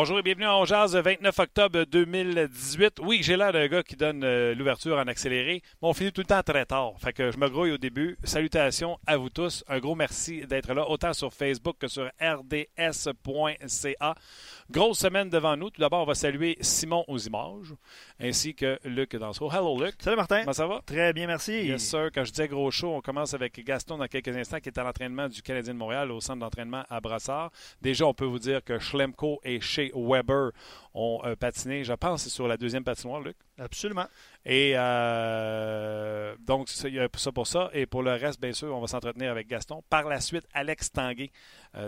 Bonjour et bienvenue en Jazz 29 octobre 2018. Oui, j'ai l'air d'un gars qui donne euh, l'ouverture en accéléré, mais on finit tout le temps très tard. Fait que je me grouille au début. Salutations à vous tous. Un gros merci d'être là, autant sur Facebook que sur rds.ca. Grosse semaine devant nous. Tout d'abord, on va saluer Simon aux images, ainsi que Luc Dansereau. Hello, Luc. Salut, Martin. Comment ça va? Très bien, merci. Yes, sir. Quand je disais gros show, on commence avec Gaston dans quelques instants, qui est à l'entraînement du Canadien de Montréal au centre d'entraînement à Brassard. Déjà, on peut vous dire que Schlemko et Shea Weber ont euh, patiné, je pense, c'est sur la deuxième patinoire, Luc. Absolument. Et euh, donc, il y a ça pour ça. Et pour le reste, bien sûr, on va s'entretenir avec Gaston. Par la suite, Alex Tanguay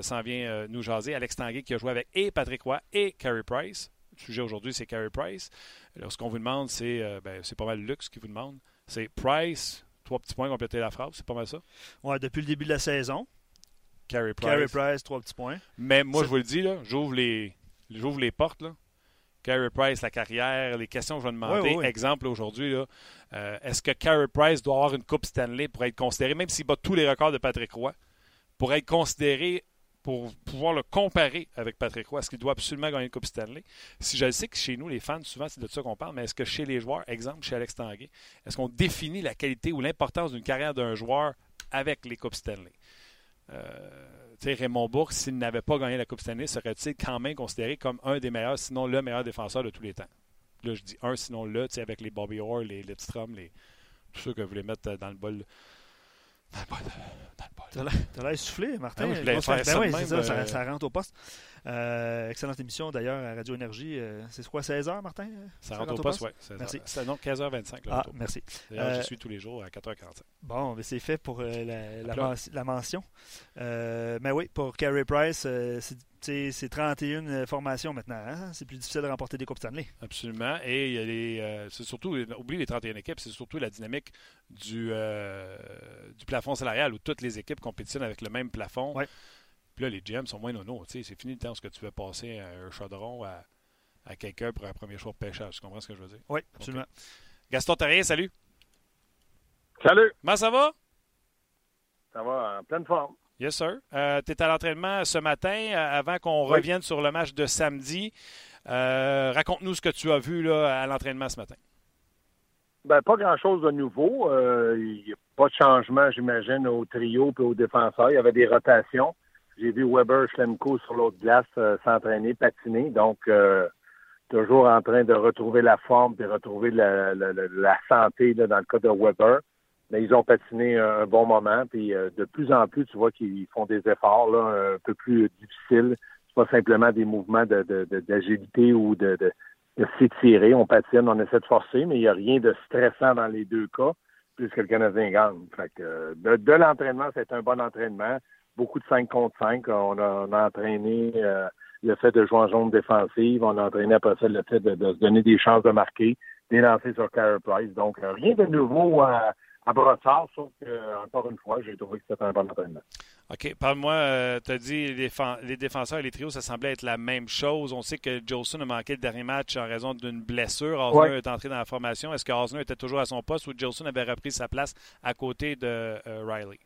s'en vient euh, nous jaser. Alex Tanguay qui a joué avec et Patrick Roy et Carey Price. Le sujet aujourd'hui, c'est Carey Price. Alors, ce qu'on vous demande, c'est euh, ben, c'est pas mal Luxe qui vous demande. C'est Price, trois petits points, compléter la phrase. C'est pas mal ça. Ouais, depuis le début de la saison. Carey Price. Carey Price, trois petits points. Mais moi, je vous le dis, là, j'ouvre les, j'ouvre les portes. Là. Carey Price, la carrière, les questions que je vais demander. Oui, oui, oui. Exemple aujourd'hui, là, euh, est-ce que Carey Price doit avoir une Coupe Stanley pour être considéré, même s'il bat tous les records de Patrick Roy, pour être considéré, pour pouvoir le comparer avec Patrick Roy, est-ce qu'il doit absolument gagner une Coupe Stanley? Si je le sais que chez nous, les fans, souvent, c'est de ça qu'on parle, mais est-ce que chez les joueurs, exemple chez Alex Tanguay, est-ce qu'on définit la qualité ou l'importance d'une carrière d'un joueur avec les Coupes Stanley? Euh, Raymond Bourque, s'il n'avait pas gagné la Coupe Stanley, serait-il quand même considéré comme un des meilleurs, sinon le meilleur défenseur de tous les temps? Là, je dis un, sinon le, avec les Bobby Orr, les Lidstrom, les, tous ceux que vous voulez mettre dans le bol. T'as l'air- T'as l'air soufflé, Martin. Ah oui, je voulais faire ça ben de oui, même, c'est ça, ça, euh, ça rentre au poste. Euh, excellente émission d'ailleurs à Radio Énergie. Euh, c'est quoi, 16h, Martin? Ça rentre au poste, oui. Merci. C'est non, 15h25. le Ah, merci. D'ailleurs, Euh, je suis tous les jours à 4h45. Bon, mais c'est fait pour euh, la, la, la mention. Euh, mais oui, pour Carey Price, euh, c'est- c'est c'est 31 formations maintenant. hein? C'est plus difficile de remporter des Coupes Stanley. Absolument. Et il y a les, euh, c'est surtout, oublie les 31 équipes, c'est surtout la dynamique du, euh, du plafond salarial où toutes les équipes compétitionnent avec le même plafond. Ouais. Puis là, les GM sont moins nono. Tu sais, C'est fini le temps où ce que tu veux passer un chaudron à, à quelqu'un pour un premier choix de pêchage. Tu comprends ce que je veux dire? Oui, absolument. Gaston Terrien, salut. Salut, Comment ça va? ça va en pleine forme. Yes, sir. Euh, tu es à l'entraînement ce matin euh, avant qu'on Oui. revienne sur le match de samedi. Euh, Raconte-nous ce que tu as vu là, à l'entraînement ce matin. Ben, pas grand-chose de nouveau. Euh, Il n'y a pas de changement, j'imagine, au trio et aux défenseurs. Il y avait des rotations. J'ai vu Weber Schlemko sur l'autre glace euh, s'entraîner, patiner. Donc, euh, toujours en train de retrouver la forme et retrouver la, la- la- la santé là, dans le cas de Weber. Mais ils ont patiné un, bon moment. Puis euh, de plus en plus, tu vois qu'ils font des efforts là, un peu plus difficiles. C'est pas simplement des mouvements de- de- de- d'agilité ou de, de, de s'étirer. On patine, on essaie de forcer, mais il n'y a rien de stressant dans les deux cas, puisque le Canadien gagne. Fait que, euh, de, de l'entraînement, c'est un bon entraînement. Beaucoup de 5 contre 5. On a, on a entraîné euh, le fait de jouer en zone défensive. On a entraîné après ça le fait de, de se donner des chances de marquer, des lancers sur Carey Price. Donc, euh, rien de nouveau à, à Brossard, sauf que, encore une fois, j'ai trouvé que c'était un bon entraînement. OK. Parle-moi, tu as dit les, défen- les défenseurs et les trios, ça semblait être la même chose. On sait que Jolson a manqué le dernier match en raison d'une blessure. Osner Ouais. est entré dans la formation. Est-ce que Osner était toujours à son poste ou Jolson avait repris sa place à côté de euh, Riley?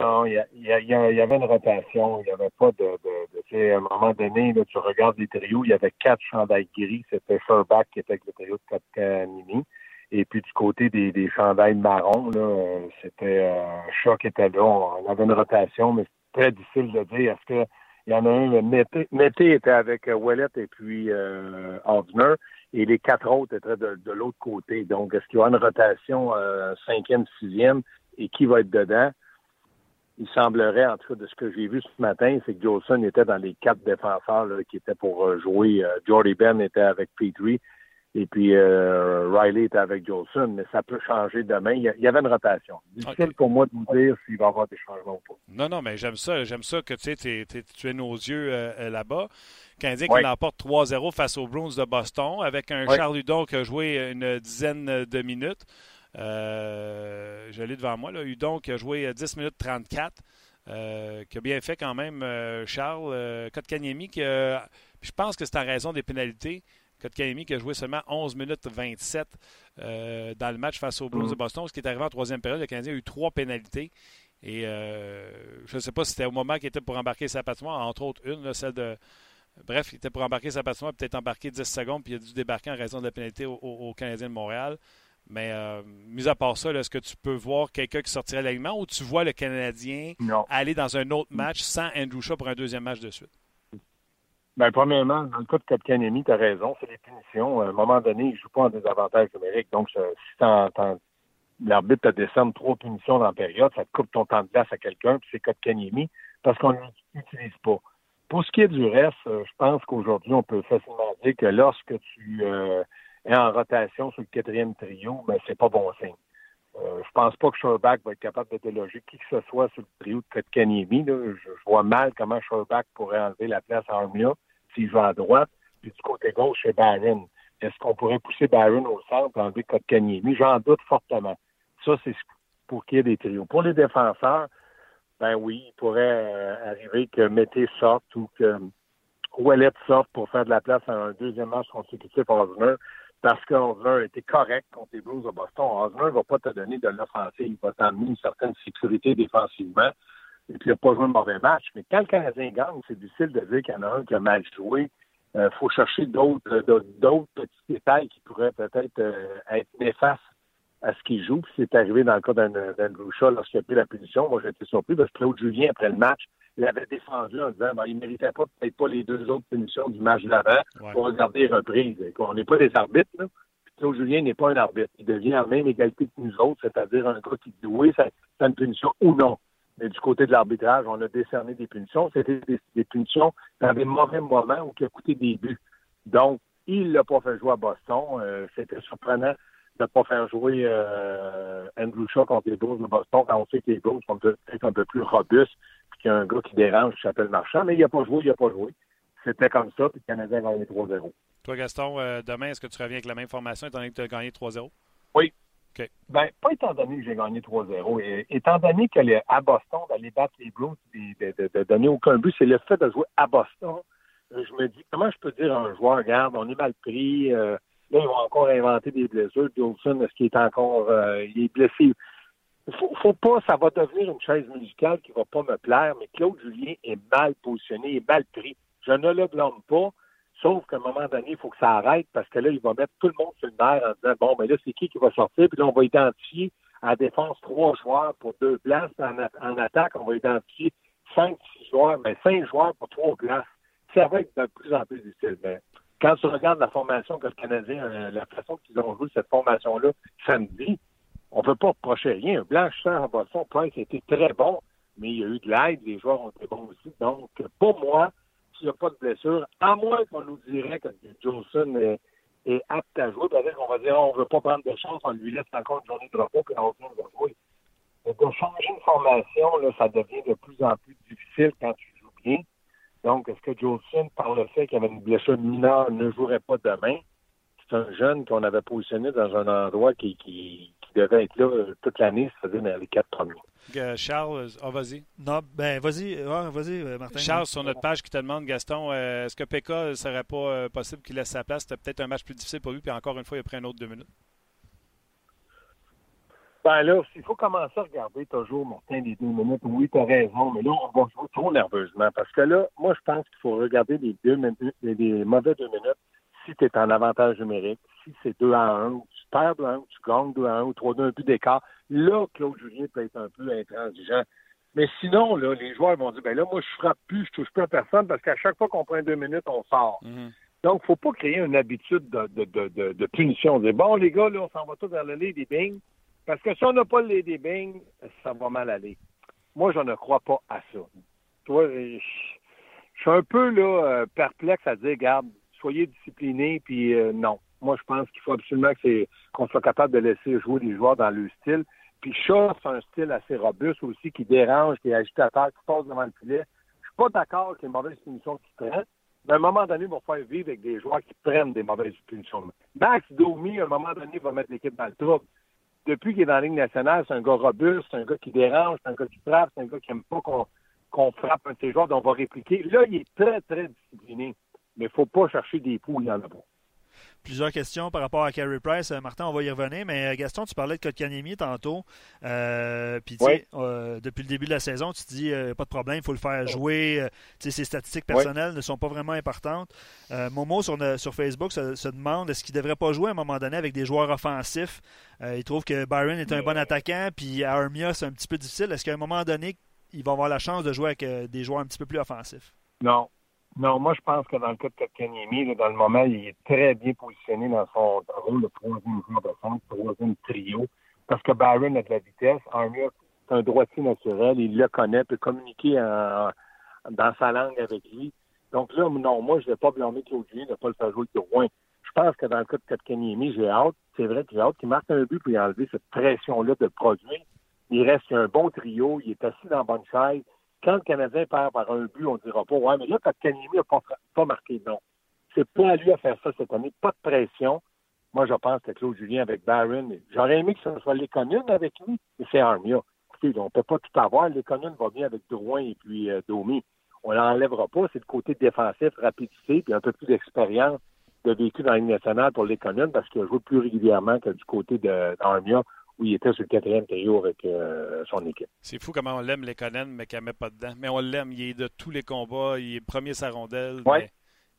Non, il y, avait une rotation. Il n'y avait pas de. de, de- tu sais, à un moment donné, là, tu regardes les trios, il y avait quatre chandails gris. C'était Sherbach qui était avec le trio de Katkanimi. Et puis du côté des, des chandails marrons, c'était euh, qui était là. On avait une rotation, mais c'est très difficile de dire. Est-ce que il y en a un, Mété, était avec euh, Ouellet et puis euh, et les quatre autres étaient de, de l'autre côté. Donc, est-ce qu'il y aura une rotation euh, cinquième, sixième, et qui va être dedans? il semblerait, en tout cas, de ce que j'ai vu ce matin, c'est que Jolson était dans les quatre défenseurs là, qui étaient pour euh, jouer. Euh, Jordy Ben était avec Petrie et puis euh, Riley était avec Jolson, mais ça peut changer demain. Il y, avait une rotation. Difficile Ok. pour moi de vous dire s'il va y avoir des changements ou pas. Non, non, mais j'aime ça. J'aime ça que tu sais, t'es- tu es nos yeux euh, euh, là-bas. Canadien Ouais. qui l'emporte 3-0 face aux Bruins de Boston avec un. Charles Hudon qui a joué une dizaine de minutes. Euh, je l'ai devant moi. Là. Hudon qui a joué 10 minutes 34. euh, qui a bien fait quand même euh, Charles. Euh, Kotkaniemi qui je pense que c'est en raison des pénalités. Kotkaniemi qui a joué seulement 11 minutes 27 euh, dans le match face aux Mhm. de Boston. Ce qui est arrivé en troisième période, le Canadien a eu trois pénalités. Et euh, je ne sais pas si c'était au moment qu'il était pour embarquer sa patinoire, entre autres une, là, celle de Bref, il était pour embarquer sa patinoire, peut-être embarquer 10 secondes, puis il a dû débarquer en raison de la pénalité au, Canadien de Montréal. Mais euh, mis à part ça, est-ce que tu peux voir quelqu'un qui sortirait l'alignement ou tu vois le Canadien aller dans un autre match sans Andrew Shaw pour un deuxième match de suite? Bien, premièrement, dans le cas de Kotkaniemi, tu as raison, c'est les punitions. À un moment donné, il joue pas en désavantage numérique. Donc, si l'arbitre te descend trois punitions dans la période, ça te coupe ton temps de glace à quelqu'un, puis c'est Kotkaniemi, parce qu'on ne l'utilise pas. Pour ce qui est du reste, euh, je pense qu'aujourd'hui, on peut facilement dire que lorsque tu euh, es en rotation sur le quatrième trio, ben, c'est pas bon signe. Euh, je pense pas que Sherbach va être capable de déloger qui que ce soit sur le trio de Kotkaniemi. Je, je, vois mal comment Sherbach pourrait enlever la place à Armia s'il joue à droite. Puis du côté gauche, c'est Barron. Est-ce qu'on pourrait pousser Barron au centre, enlever Kotkaniemi? J'en doute fortement. Ça, c'est pour qu'il y ait des trios. Pour les défenseurs, ben oui, il pourrait euh, arriver que Mété sorte ou que Ouellet sorte pour faire de la place à un deuxième match consécutif à Osner, parce qu'Osner était correct contre les Blues de Boston. Osner ne va pas te donner de l'offensive, il va t'amener une certaine sécurité défensivement. Et puis, il n'a pas joué un mauvais match. Mais quand le Canadien gagne, c'est difficile de dire qu'il y en a un qui a mal joué. Il euh, faut chercher d'autres, d'autres petits détails qui pourraient peut-être euh, être néfastes à ce qu'il joue. Puis c'est arrivé dans le cas d'Andrew Shaw lorsqu'il a pris la punition. Moi, été surpris parce que Claude Julien, après le match, il avait défendu en disant ben, il ne méritait pas peut-être pas les deux autres punitions du match d'avant pour regarder les reprises. On n'est pas des arbitres. Là. Claude Julien n'est pas un arbitre. Il devient en même égalité que nous autres, c'est-à-dire un gars qui dit oui, c'est une punition ou non. Mais du côté de l'arbitrage, on a décerné des punitions. C'était des, punitions dans des mauvais moments où qui a coûté des buts. Donc, il l'a pas fait jouer à Boston. Euh, c'était surprenant de ne pas faire jouer euh, Andrew Shaw contre les Bulls de Boston quand on sait que les Bulls sont peut-être un peu plus robustes puis qu'il y a un gars qui dérange qui s'appelle Marchand, mais il n'a pas joué, il n'a pas joué. C'était comme ça, puis le Canadien a gagné 3-0. Toi, Gaston, euh, demain, est-ce que tu reviens avec la même formation étant donné que tu as gagné 3-0? Oui. OK. Ben, pas étant donné que j'ai gagné 3-0, étant donné que à Boston, d'aller battre les Blues et de, donner aucun but, c'est le fait de jouer à Boston. Euh, je me dis, comment je peux dire à un joueur, regarde, on est mal pris, euh, Là, ils vont encore inventer des blessures. Johnson, est-ce qu'il est encore euh, il est blessé? Faut, faut pas, ça va devenir une chaise musicale qui va pas me plaire, mais Claude Julien est mal positionné, est mal pris. Je ne le blâme pas, sauf qu'à un moment donné, il faut que ça arrête parce que là, il va mettre tout le monde sur le nerf en disant bon, mais là, c'est qui qui va sortir? Puis là, on va identifier en défense trois joueurs pour deux places. En, attaque, on va identifier cinq, six joueurs, mais cinq joueurs pour trois places. Ça va être de plus en plus difficile. Mais quand tu regardes la formation que le Canadien, euh, la façon qu'ils ont joué cette formation-là samedi, on ne peut pas reprocher rien. Blanchard en Boston, Price été très bon, mais il y a eu de l'aide, les joueurs ont été bons aussi. Donc, pour moi, s'il n'y a pas de blessure, à moins qu'on nous dirait que Jolson est, apte à jouer, peut-être qu'on va dire on ne veut pas prendre de chance, on lui laisse encore une journée de repos, puis on va jouer. De changer une formation, ça devient de plus en plus difficile quand tu joues bien. Donc, est-ce que Jolson, par le fait qu'il avait une blessure mineure, ne jouerait pas demain? C'est un jeune qu'on avait positionné dans un endroit qui, qui, devait être là euh, toute l'année, c'est-à-dire dans les quatre premiers. Euh, Charles, oh, vas-y. Non, ben vas-y, vas-y, Martin. Charles, sur notre page qui te demande, Gaston, est-ce que PK ne serait pas possible qu'il laisse sa place? C'était peut-être un match plus difficile pour lui, puis encore une fois, il a pris un autre deux minutes. Ben là, il faut commencer à regarder toujours, Martin, les deux minutes. Oui, tu as raison, mais là, on va jouer trop nerveusement. Parce que là, moi, je pense qu'il faut regarder les deux minutes, les mauvais deux minutes si tu es en avantage numérique, si c'est 2 à 1, ou tu perds 2 à 1, ou tu gagnes 2 à 1, ou 3 2 un but d'écart. Là, Claude Julien peut être un peu intransigeant. Mais sinon, là, les joueurs vont dire, ben là, moi, je frappe plus, je touche plus à personne parce qu'à chaque fois qu'on prend deux minutes, on sort. Mm-hmm. Donc, il ne faut pas créer une habitude de, de, de, de, punition. Dire, bon, les gars, là, on s'en va tous vers le des bing. Parce que si on n'a pas le Lady Bing, ça va mal aller. Moi, je ne crois pas à ça. Toi, je, suis un peu là euh, perplexe à dire, garde, soyez disciplinés, puis euh, non. Moi, je pense qu'il faut absolument qu'on soit capable de laisser jouer les joueurs dans le style. Puis Shaw, c'est un style assez robuste aussi, qui dérange, qui est agitateur, qui passe devant le filet. Je suis pas d'accord avec les mauvaises punitions qu'il prend, mais à un moment donné, il va faire vivre avec des joueurs qui prennent des mauvaises punitions. Max Domi, à un moment donné, va mettre l'équipe dans le trouble depuis qu'il est dans la Ligue nationale, c'est un gars robuste, c'est un gars qui dérange, c'est un gars qui frappe, c'est un gars qui n'aime pas qu'on frappe un de ses joueurs, donc on va répliquer. Là, il est très, très discipliné. Mais il ne faut pas chercher des poux, il y en. Plusieurs questions par rapport à Carey Price. Martin, on va y revenir, mais Gaston, tu parlais de Kotkaniemi tantôt. Puis, depuis le début de la saison, tu dis pas de problème, il faut le faire jouer. ses statistiques personnelles ne sont pas vraiment importantes. Momo sur, sur Facebook se, demande est-ce qu'il ne devrait pas jouer à un moment donné avec des joueurs offensifs? il trouve que Byron est un bon attaquant, puis Armia, c'est un petit peu difficile. Est-ce qu'à un moment donné, il va avoir la chance de jouer avec des joueurs un petit peu plus offensifs? Non, non, moi, je pense que dans le cas de Kotkaniemi, dans le moment, il est très bien positionné dans son rôle de troisième joueur de centre, troisième trio, parce que Byron a de la vitesse. Armia, c'est un droitier naturel, il le connaît, peut communiquer dans sa langue avec lui. Donc là, non, moi, je ne vais pas blâmer Claude Julien de ne pas le faire jouer de loin. Je pense que dans le cas de Kotkaniemi, j'ai hâte, c'est vrai que j'ai hâte qu'il marque un but pour enlever cette pression-là de produire. Il reste un bon trio, il est assis dans la bonne chaise quand le Canadien perd par un but, on ne dira pas Ouais, mais là, Kanimi n'a pas, pas marqué, non. C'est pas à lui à faire ça cette année. Pas de pression. Moi, je pense que Claude Julien avec Barron, j'aurais aimé que ce soit les communes avec lui, mais c'est Armia. on ne peut pas tout avoir. Les communes bien avec Drouin et puis euh, Domi. On ne l'enlèvera pas. C'est le côté défensif, rapidité, puis un peu plus d'expérience de vécu dans la Ligue nationale pour les communes parce qu'il a joué plus régulièrement que du côté d'Armia où il était sur le quatrième trio avec euh, son équipe. C'est fou comment on l'aime, les Conan, mais qu'il met pas dedans. Mais on l'aime, il est de tous les combats, il est premier sa rondelle, mais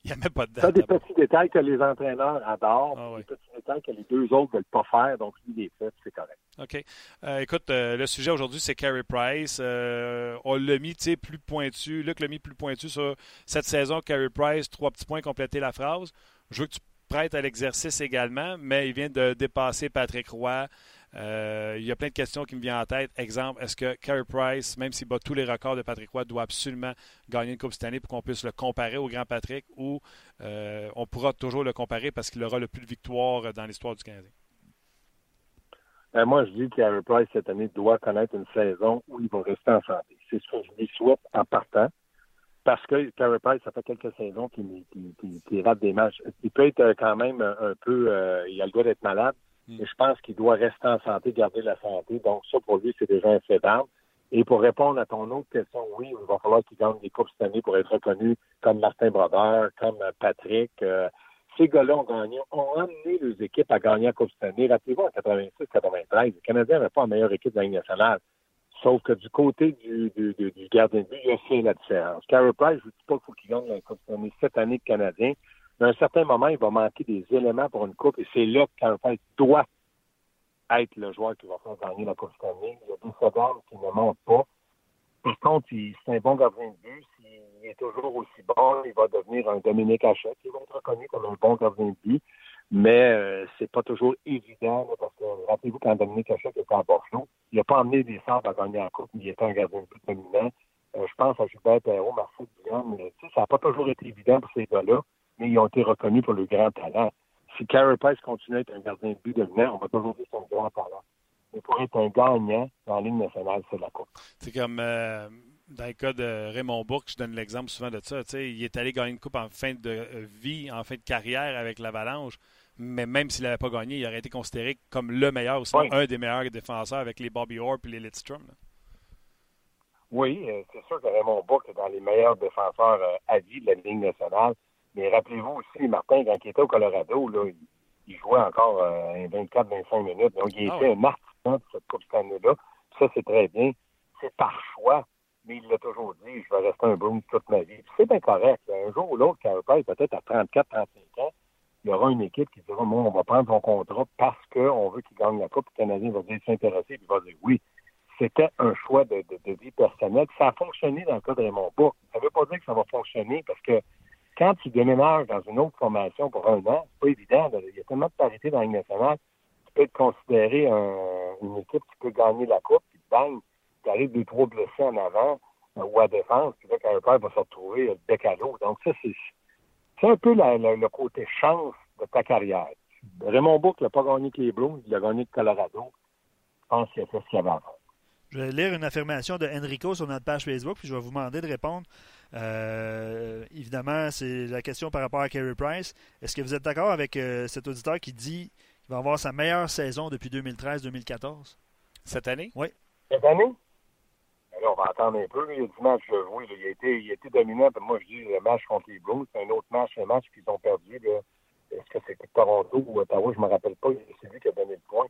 il met pas dedans. C'est des petits détails que les entraîneurs adorent, ah des petits détails que les deux autres ne veulent pas faire, donc lui, il les fait, c'est correct. OK. Euh, écoute, euh, le sujet aujourd'hui, c'est Carey Price. on l'a mis plus pointu. Luc l'a mis plus pointu sur cette saison. Carey Price, trois petits points, compléter la phrase. Je veux que tu prêtes à l'exercice également, mais il vient de dépasser Patrick Roy. Euh, il y a plein de questions qui me viennent en tête. Exemple, est-ce que Carey Price, même s'il bat tous les records de Patrick Roy, doit absolument gagner une Coupe cette année pour qu'on puisse le comparer au grand Patrick ou euh, on pourra toujours le comparer parce qu'il aura le plus de victoires dans l'histoire du Canadien? Ben, moi, je dis que Carey Price, cette année, doit connaître une saison où il va rester en santé. C'est ce que je lui souhaite en partant. Parce que Carey Price, ça fait quelques saisons qu'il rate des matchs. Il peut être quand même un peu. Euh, il a le droit d'être malade, Mm. je pense qu'il doit rester en santé, garder la santé. Donc, ça, pour lui, c'est déjà un fait Et pour répondre à ton autre question, oui, il va falloir qu'il gagne des coupes cette année pour être reconnu comme Martin Brodeur, comme Patrick. Euh, ces gars-là ont gagné, ont amené les équipes à gagner la Coupe cette année. Rappelez-vous, en 86-93, les Canadiens n'avaient pas la meilleure équipe de la Ligue nationale. Sauf que du côté du, du, du, gardien de but, il a fait la différence. Carey Price, je ne dis pas qu'il faut qu'il gagne la Coupe cette année de Canadien à un certain moment, il va manquer des éléments pour une coupe et c'est là que Carey doit être le joueur qui va faire gagner la Coupe année. Il y a des secondes qui ne montent pas. Par contre, c'est un bon gardien de but. S'il est toujours aussi bon, il va devenir un Dominique Hachette. Il va être reconnu comme un bon gardien de but. Mais euh, c'est pas toujours évident parce que rappelez-vous quand Dominique Hachette était à Bordeaux, il n'a pas emmené des centres à gagner la Coupe, mais il était un gardien de but dominant. Euh, je pense à Gilbert Perrault, Marcel Guillaume. Ça n'a pas toujours été évident pour ces gars-là mais ils ont été reconnus pour le grand talent. Si Carey Price continue à être un gardien de but dominant, on va toujours dire son grand talent. Mais pour être un gagnant dans la Ligue nationale, c'est la Coupe. C'est comme euh, dans le cas de Raymond Bourque, je donne l'exemple souvent de ça. Il est allé gagner une Coupe en fin de euh, vie, en fin de carrière avec l'Avalanche. Mais même s'il n'avait pas gagné, il aurait été considéré comme le meilleur, ou sinon un des meilleurs défenseurs avec les Bobby Orr et les Lidstrom. Oui, euh, c'est sûr que Raymond Bourque est dans les meilleurs défenseurs à vie de la Ligue nationale. Mais rappelez-vous aussi, Martin, quand il était au Colorado, là, il, jouait encore 24-25 euh, minutes. Donc, il ah était un artisan de cette Coupe cette année-là. Ça, c'est très bien. C'est par choix, mais il l'a toujours dit, je vais rester un boom toute ma vie. C'est bien correct. Un jour ou l'autre, quand peut-être à 34-35 ans, il y aura une équipe qui dira, moi, on va prendre ton contrat parce qu'on veut qu'il gagne la Coupe. Le Canadien va dire s'intéresser, puis il va dire oui. C'était un choix de, vie personnelle. Ça a fonctionné dans le cas de Raymond Bourg. Ça ne veut pas dire que ça va fonctionner parce que quand tu déménages dans une autre formation pour un an, c'est pas évident. Il y a tellement de parité dans la nationale. Tu peux être considéré une équipe qui peut gagner la coupe, puis bang, tu arrives deux, trois blessés en avant euh, ou à défense, puis là, père va se retrouver le bec à l'eau. Donc, ça, c'est, un peu le côté chance de ta carrière. Raymond Bourque n'a pas gagné que les Blues, il a gagné le Colorado. Je pense qu'il a fait ce qu'il avait à. Je vais lire une affirmation de Enrico sur notre page Facebook, puis je vais vous demander de répondre. Euh, évidemment, c'est la question par rapport à Carey Price. Est-ce que vous êtes d'accord avec euh, cet auditeur qui dit qu'il va avoir sa meilleure saison depuis 2013-2014? Cette année? Oui. Cette année? on va attendre un peu. Il y a du match jouer. Il, a été, il a été dominant. moi, je dis le match contre les Blues, c'est un autre match, un match qu'ils ont perdu est-ce que c'est Toronto ou Ottawa, je me rappelle pas, c'est lui qui a donné le point.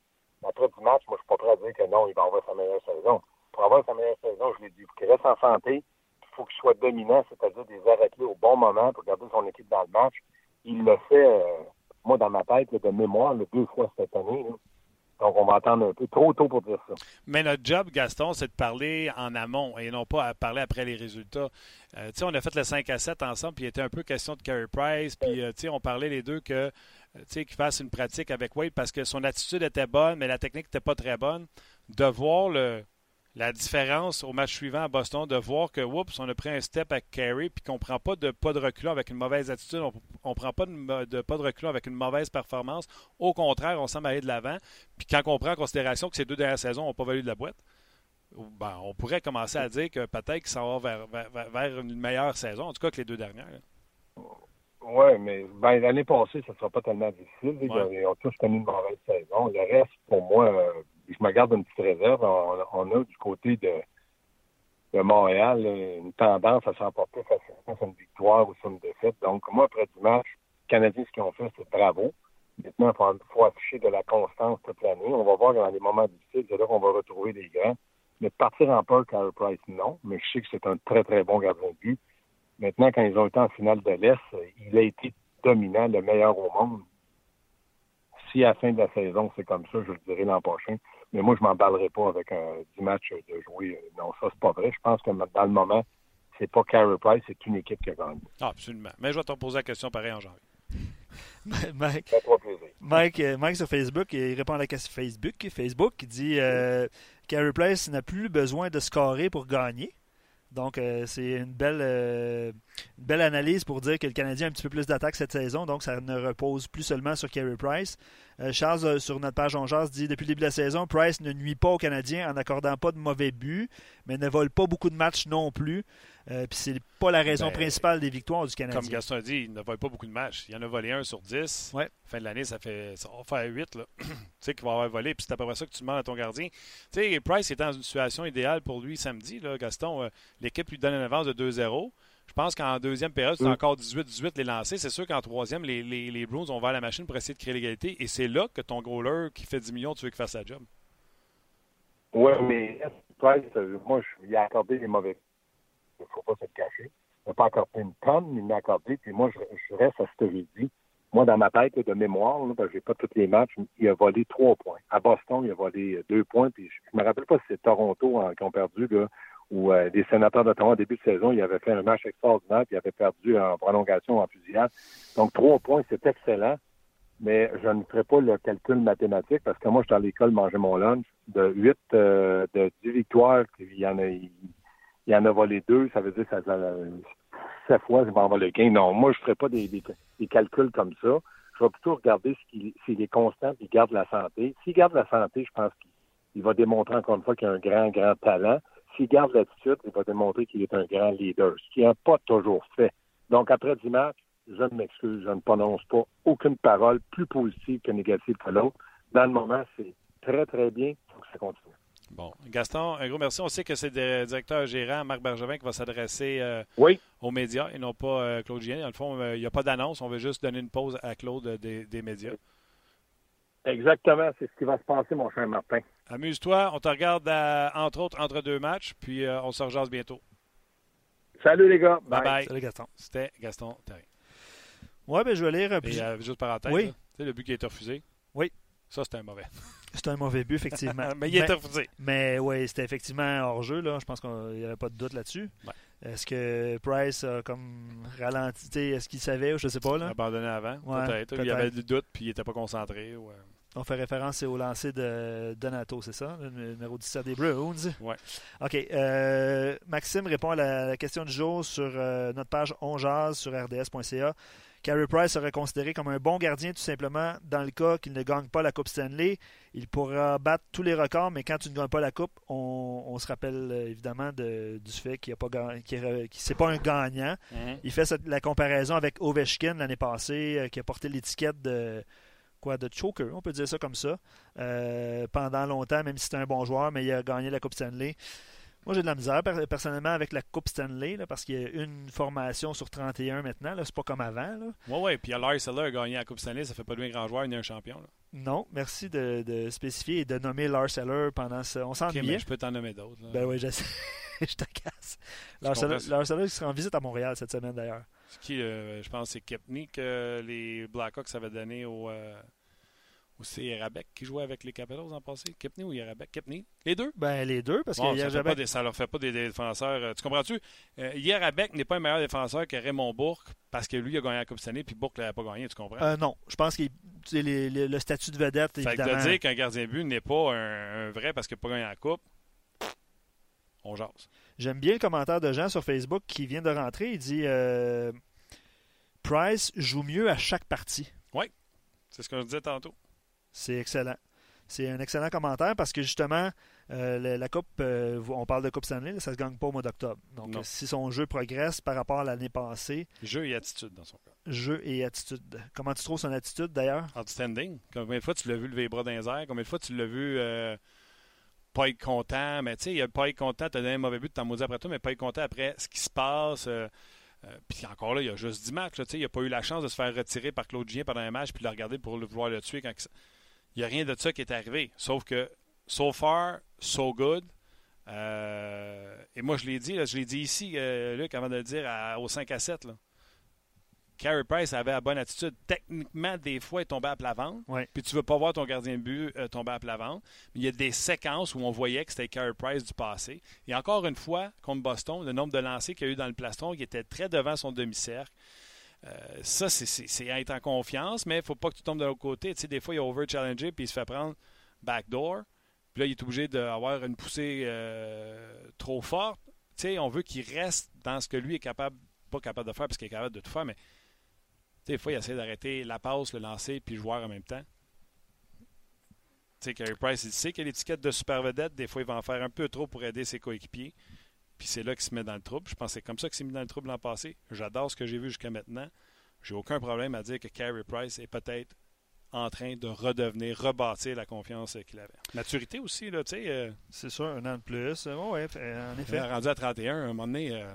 Après du match, moi, je suis pas prêt à dire que non, il va avoir sa meilleure saison. Pour avoir sa meilleure saison, je l'ai dit, qu'il reste en santé, il faut qu'il soit dominant, c'est-à-dire des arrêter au bon moment pour garder son équipe dans le match. Il le fait, euh, moi, dans ma tête, de mémoire, deux fois cette année. Donc, on va attendre un peu trop tôt pour dire ça. Mais notre job, Gaston, c'est de parler en amont et non pas à parler après les résultats. Euh, sais, on a fait le 5 à 7 ensemble, puis il était un peu question de Carey Price, puis euh, sais, on parlait les deux que qu'il fasse une pratique avec Wade parce que son attitude était bonne, mais la technique n'était pas très bonne. De voir le, la différence au match suivant à Boston, de voir que, oups, on a pris un step avec Carey, puis qu'on ne prend pas de pas de recul avec une mauvaise attitude, on ne prend pas de, pas de recul avec une mauvaise performance. Au contraire, on semble aller de l'avant. Puis quand on prend en considération que ces deux dernières saisons n'ont pas valu de la boîte, ben, on pourrait commencer à dire que peut-être qu'ils s'en va vers, une meilleure saison, en tout cas que les deux dernières. Oui, mais ben, l'année passée, ça ne sera pas tellement difficile. Ils ont tous connu une mauvaise saison. Le reste, pour moi, euh, je me garde une petite réserve. On, a du côté de, de Montréal une tendance à s'emporter facilement sur une victoire ou sur une défaite. Donc, moi, après du match, les Canadiens, ce qu'ils ont fait, c'est bravo. Maintenant, il faut, afficher de la constance toute l'année. On va voir dans les moments difficiles, c'est là qu'on va retrouver les grands. Mais partir en peur, Carey Price, non. Mais je sais que c'est un très, très bon gardien de but. Maintenant, quand ils ont été en finale de l'Est, il a été dominant, le meilleur au monde. Si à la fin de la saison, c'est comme ça, je le dirai l'an prochain. Mais moi, je ne m'emballerai pas avec un 10 matchs de jouer. Non, ça, c'est pas vrai. Je pense que dans le moment, c'est pas Carey Price, c'est une équipe qui a gagné. Ah, absolument. Mais je vais te poser la question pareil en janvier. Mike, Mike, euh, Mike, sur Facebook, il répond à la question Facebook. Facebook, il dit euh, Carey Price n'a plus besoin de scorer pour gagner. Donc, euh, c'est une belle, euh, analyse pour dire que le Canadien a un petit peu plus d'attaque cette saison. Donc, ça ne repose plus seulement sur Carey Price. Euh, Charles, sur notre page On Jazz, dit Depuis le début de la saison, Price ne nuit pas aux Canadiens en n'accordant pas de mauvais buts, mais ne vole pas beaucoup de matchs non plus. Euh, puis c'est pas la raison ben, principale des victoires du Canadien. Comme Gaston a dit, il ne vole pas beaucoup de matchs. Il en a volé un sur 10. Ouais. Fin de l'année, ça fait ça va faire 8. tu sais qu'il va avoir volé. Puis c'est à peu près ça que tu demandes à ton gardien. Tu sais, Price est dans une situation idéale pour lui samedi. Là, Gaston, euh, l'équipe lui donne une avance de 2-0. Je pense qu'en deuxième période, c'est encore 18-18 les lancers. C'est sûr qu'en troisième, les, les, les Bruins ont ouvert la machine pour essayer de créer l'égalité. Et c'est là que ton goaler qui fait 10 millions, tu veux qu'il fasse sa job. Oui, mais Price, euh, moi, je lui ai accordé les mauvais il ne faut pas se cacher. Il n'a pas accordé une tonne, il m'a accordé. Puis moi, je, reste à ce que j'ai dit. Moi, dans ma tête de mémoire, je n'ai pas tous les matchs, il a volé trois points. À Boston, il a volé deux points. Puis je ne me rappelle pas si c'est Toronto hein, qui ont perdu, là, ou euh, les sénateurs d'Ottawa, au début de saison, ils avaient fait un match extraordinaire, puis ils avaient perdu en prolongation, en fusillade. Donc, trois points, c'est excellent. Mais je ne ferai pas le calcul mathématique parce que moi, je suis à l'école manger mon lunch. De huit, euh, de dix victoires, il y en a, en a volé deux, ça veut dire que ça, sept fois, il va en voler gain. Non, moi, je ne ferai pas des, calculs comme ça. Je vais plutôt regarder s'il est constant et il garde la santé. S'il garde la santé, je pense qu'il va démontrer encore une fois qu'il a un grand, grand talent. S'il garde l'attitude, il va démontrer qu'il est un grand leader, ce qu'il n'a pas toujours fait. Donc, après 10 matchs, je ne m'excuse, je ne prononce pas aucune parole plus positive que négative que l'autre. Dans le moment, c'est très, très bien. Il faut que ça continue. Bon. Gaston, un gros merci. On sait que c'est le directeur gérant, Marc Bergevin, qui va s'adresser euh, aux médias et non pas euh, Claude Gien. Dans le fond, euh, il n'y a pas d'annonce. On veut juste donner une pause à Claude des, médias. Exactement. C'est ce qui va se passer, mon cher Martin. Amuse-toi. On te regarde, entre autres, entre deux matchs. Puis on se rejase bientôt. Salut, les gars. Bye bye. Salut, Gaston. C'était Gaston Terry. Oui, ben, je vais lire. Juste parenthèse. Oui. le but qui a été refusé. Oui. Ça, c'était un mauvais. C'était un mauvais but, effectivement. mais il est refusé. Mais oui, c'était effectivement hors-jeu. Là. Je pense qu'il n'y avait pas de doute là-dessus. Est-ce que Price a comme ralenti Est-ce qu'il savait ou je ne sais pas? Là? Abandonné avant, peut-être. il y avait du doute puis il n'était pas concentré. On fait référence au lancer de Donato, c'est ça? Le numéro 17 des Bruins. Oui. OK. Euh, Maxime répond à la, question du jour sur euh, notre page onjaz sur rds.ca. Carey Price serait considéré comme un bon gardien tout simplement dans le cas qu'il ne gagne pas la Coupe Stanley. Il pourra battre tous les records, mais quand tu ne gagnes pas la Coupe, on, se rappelle euh, évidemment du fait qu'il n'est pas, pas un gagnant. Mhm. Il fait la comparaison avec Ovechkin l'année passée, euh, qui a porté l'étiquette de quoi de choker, on peut dire ça comme ça, euh, pendant longtemps, même si c'était un bon joueur, mais il a gagné la Coupe Stanley. Moi, j'ai de la misère personnellement avec la Coupe Stanley parce qu'il y a une formation sur 31 maintenant. C'est pas comme avant. Oui, oui. Puis Lars Seller a gagné la Coupe Stanley. Ça fait pas de lui un grand joueur ni un champion. Non, merci de, spécifier et de nommer Lars Seller pendant ce. On s'en okay, Je peux t'en nommer d'autres. Ben oui, je sais. je te casse. Lars Seller, qui sera en visite à Montréal cette semaine d'ailleurs. Qui, euh, je pense, c'est Kepney que les Blackhawks avaient donné au. Euh, ou c'est Yarabek qui jouait avec les Capitals en passé? Kepney ou Yarabek? Kepney? Les deux? Ben, les deux, parce que ça, ça leur fait pas des, défenseurs. Euh, tu comprends-tu? Euh, Yarabek n'est pas un meilleur défenseur que Raymond Bourque parce que lui il a gagné la Coupe cette année puis Bourque l'avait pas gagné, tu comprends? Euh, non. Je pense que le statut de vedette, fait évidemment... Ça veut dire qu'un gardien de but n'est pas un, vrai parce qu'il n'a pas gagné la Coupe. On jase. J'aime bien le commentaire de Jean sur Facebook qui vient de rentrer. Il dit euh, Price joue mieux à chaque partie. Oui. C'est ce que je disais tantôt. C'est excellent. C'est un excellent commentaire parce que justement, euh, la, Coupe, euh, on parle de Coupe Stanley, ça ne se gagne pas au mois d'octobre. Donc, si son jeu progresse par rapport à l'année passée. Jeu et attitude dans son cas. Jeu et attitude. Comment tu trouves son attitude d'ailleurs? Outstanding. Combien de fois tu l'as vu lever les bras dans les airs? Combien de fois tu l'as vu euh, pas être content? Mais tu sais, il a pas être content, tu as donné un mauvais but, tu t'en maudit après toi, mais pas être content après ce qui se passe. puis encore là, il y a juste 10 matchs. il n'a pas eu la chance de se faire retirer par Claude Gien pendant un match puis de le regarder pour le, vouloir le tuer quand il n'y a rien de ça qui est arrivé. Sauf que, so far, so good. Euh, et moi, je l'ai dit, je l'ai dit ici, euh, Luc, avant de le dire au 5 à 7. Là. Carey Price avait la bonne attitude. Techniquement, des fois, il tombait à plat ventre. Puis tu ne veux pas voir ton gardien de but euh, tomber à plat ventre. Mais il y a des séquences où on voyait que c'était Carey Price du passé. Et encore une fois, contre Boston, le nombre de lancers qu'il y a eu dans le plastron, il était très devant son demi-cercle. Euh, ça, c'est être en confiance, mais il ne faut pas que tu tombes de l'autre côté. Tu sais, des fois, il a over-challengé puis il se fait prendre backdoor. Puis là, il est obligé d'avoir une poussée euh, trop forte. Tu sais, on veut qu'il reste dans ce que lui est capable, pas capable de faire parce qu'il est capable de tout faire, mais des fois, il essaie d'arrêter la passe, le lancer, puis jouer en même temps. Tu sais, Price, il sait qu'il a l'étiquette de super vedette. Des fois, il va en faire un peu trop pour aider ses coéquipiers. Puis c'est là qu'il se met dans le trouble. Je pense que c'est comme ça qu'il s'est mis dans le trouble l'an passé. J'adore ce que j'ai vu jusqu'à maintenant. J'ai aucun problème à dire que Carey Price est peut-être en train de redevenir, rebâtir la confiance qu'il avait. Maturité aussi, là, tu sais. Euh, c'est sûr, un an de plus. oui, en effet. Rendu à 31, à un moment donné, euh,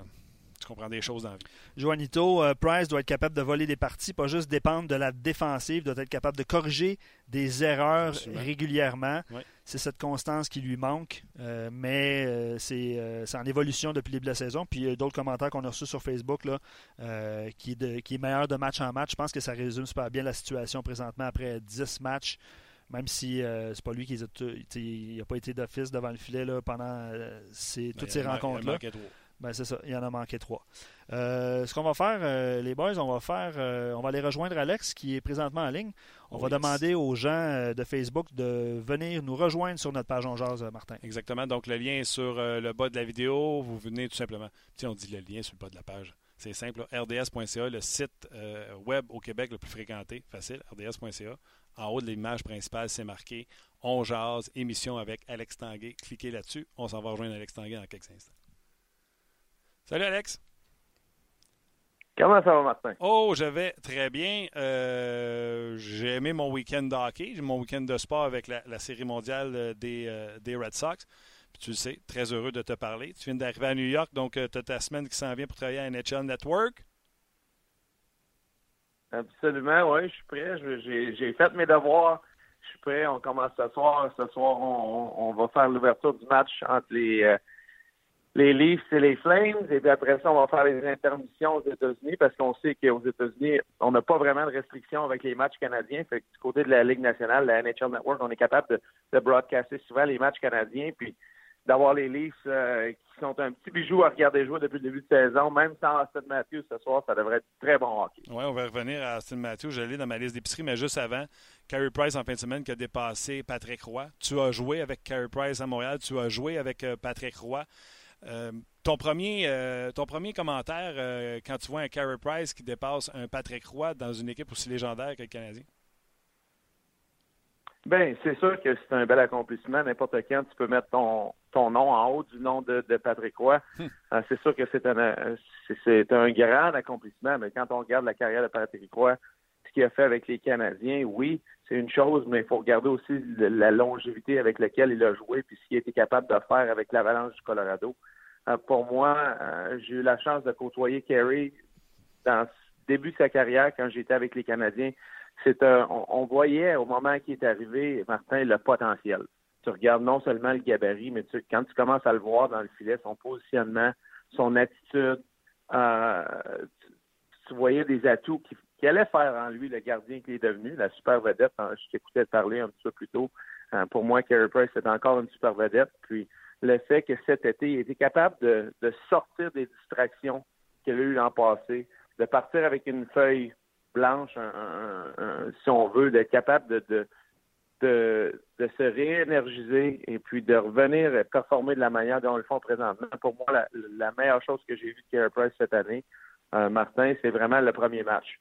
tu comprends des choses dans la vie. Joanito, euh, Price doit être capable de voler des parties, pas juste dépendre de la défensive, doit être capable de corriger des erreurs régulièrement. C'est cette constance qui lui manque, euh, mais euh, c'est en évolution depuis le début de la saison. Puis d'autres commentaires qu'on a reçus sur Facebook là, qui, est qui est meilleur de match en match. Je pense que ça résume super bien la situation présentement après 10 matchs même si c'est pas lui qui n'a pas été d'office devant le filet là, pendant toutes ces rencontres-là. Ben, c'est ça, il en a manqué trois. Euh, ce qu'on va faire, euh, les boys, on va faire, euh, on va aller rejoindre Alex qui est présentement en ligne. On va demander aux gens de Facebook de venir nous rejoindre sur notre page On Martin. Exactement. Donc le lien est sur le bas de la vidéo. Vous venez tout simplement. Si on dit le lien sur le bas de la page. C'est simple. rds.ca, le site web au Québec le plus fréquenté. Facile. rds.ca. En haut de l'image principale, c'est marqué On jase, émission avec Alex Tanguay. Cliquez là-dessus. On s'en va rejoindre Alex Tanguay dans quelques instants. Salut Alex. Comment ça va, Martin? Oh, je vais très bien. Euh, j'ai aimé mon week-end de hockey, mon week-end de sport avec la, Série mondiale euh, euh, des, Red Sox. Puis tu le sais, très heureux de te parler. Tu viens d'arriver à New York, donc tu as ta semaine qui s'en vient pour travailler à NHL Network. Absolument, oui, je suis prêt. J'ai fait mes devoirs. Je suis prêt. On commence ce soir. Ce soir, on va faire l'ouverture du match entre les les Leafs et les Flames. Et puis après ça, on va faire les intermissions aux États-Unis parce qu'on sait qu'aux États-Unis, on n'a pas vraiment de restrictions avec les matchs canadiens. Fait que du côté de la Ligue nationale, la NHL Network, on est capable de, broadcaster souvent les matchs canadiens. Puis d'avoir les Leafs euh, qui sont un petit bijou à regarder jouer depuis le début de saison, même sans Austin Matthews ce soir, ça devrait être très bon hockey. Oui, on va revenir à Austin Matthews. J'allais dans ma liste d'épicerie, mais juste avant, Carey Price en fin de semaine qui a dépassé Patrick Roy. Tu as joué avec Carey Price à Montréal, tu as joué avec euh, Patrick Roy. Euh, ton, premier, euh, ton premier commentaire euh, quand tu vois un Carey Price qui dépasse un Patrick Roy dans une équipe aussi légendaire que le Canadien? Bien, c'est sûr que c'est un bel accomplissement. N'importe quand, tu peux mettre ton, ton nom en haut du nom de, Patrick Roy. Hmm. c'est sûr que c'est un, c'est, un grand accomplissement, mais quand on regarde la carrière de Patrick Roy, ce qu'il a fait avec les Canadiens, oui, c'est une chose, mais il faut regarder aussi la longévité avec laquelle il a joué, puis ce qu'il été capable de faire avec l'Avalanche du Colorado. Euh, pour moi, euh, j'ai eu la chance de côtoyer Kerry dans le début de sa carrière quand j'étais avec les Canadiens. C'est on, on, voyait au moment qu'il est arrivé, Martin, le potentiel. Tu regardes non seulement le gabarit, mais tu, quand tu commences à le voir dans le filet, son positionnement, son attitude, euh, tu, voyais des atouts qui, qui, allaient faire en lui le gardien qu'il est devenu, la super vedette. Je t'écoutais parler un petit peu plus tôt. pour moi, Carey Price est encore une super vedette. Puis le fait que cet été, il était capable de, sortir des distractions qu'il a eues l'an passé, de partir avec une feuille blanche, si on veut, d'être capable de, de, de, se réénergiser et puis de revenir performer de la manière dont ils le font présentement. Pour moi, la, meilleure chose que j'ai vue de Carey Price cette année, euh, Martin, c'est vraiment le premier match.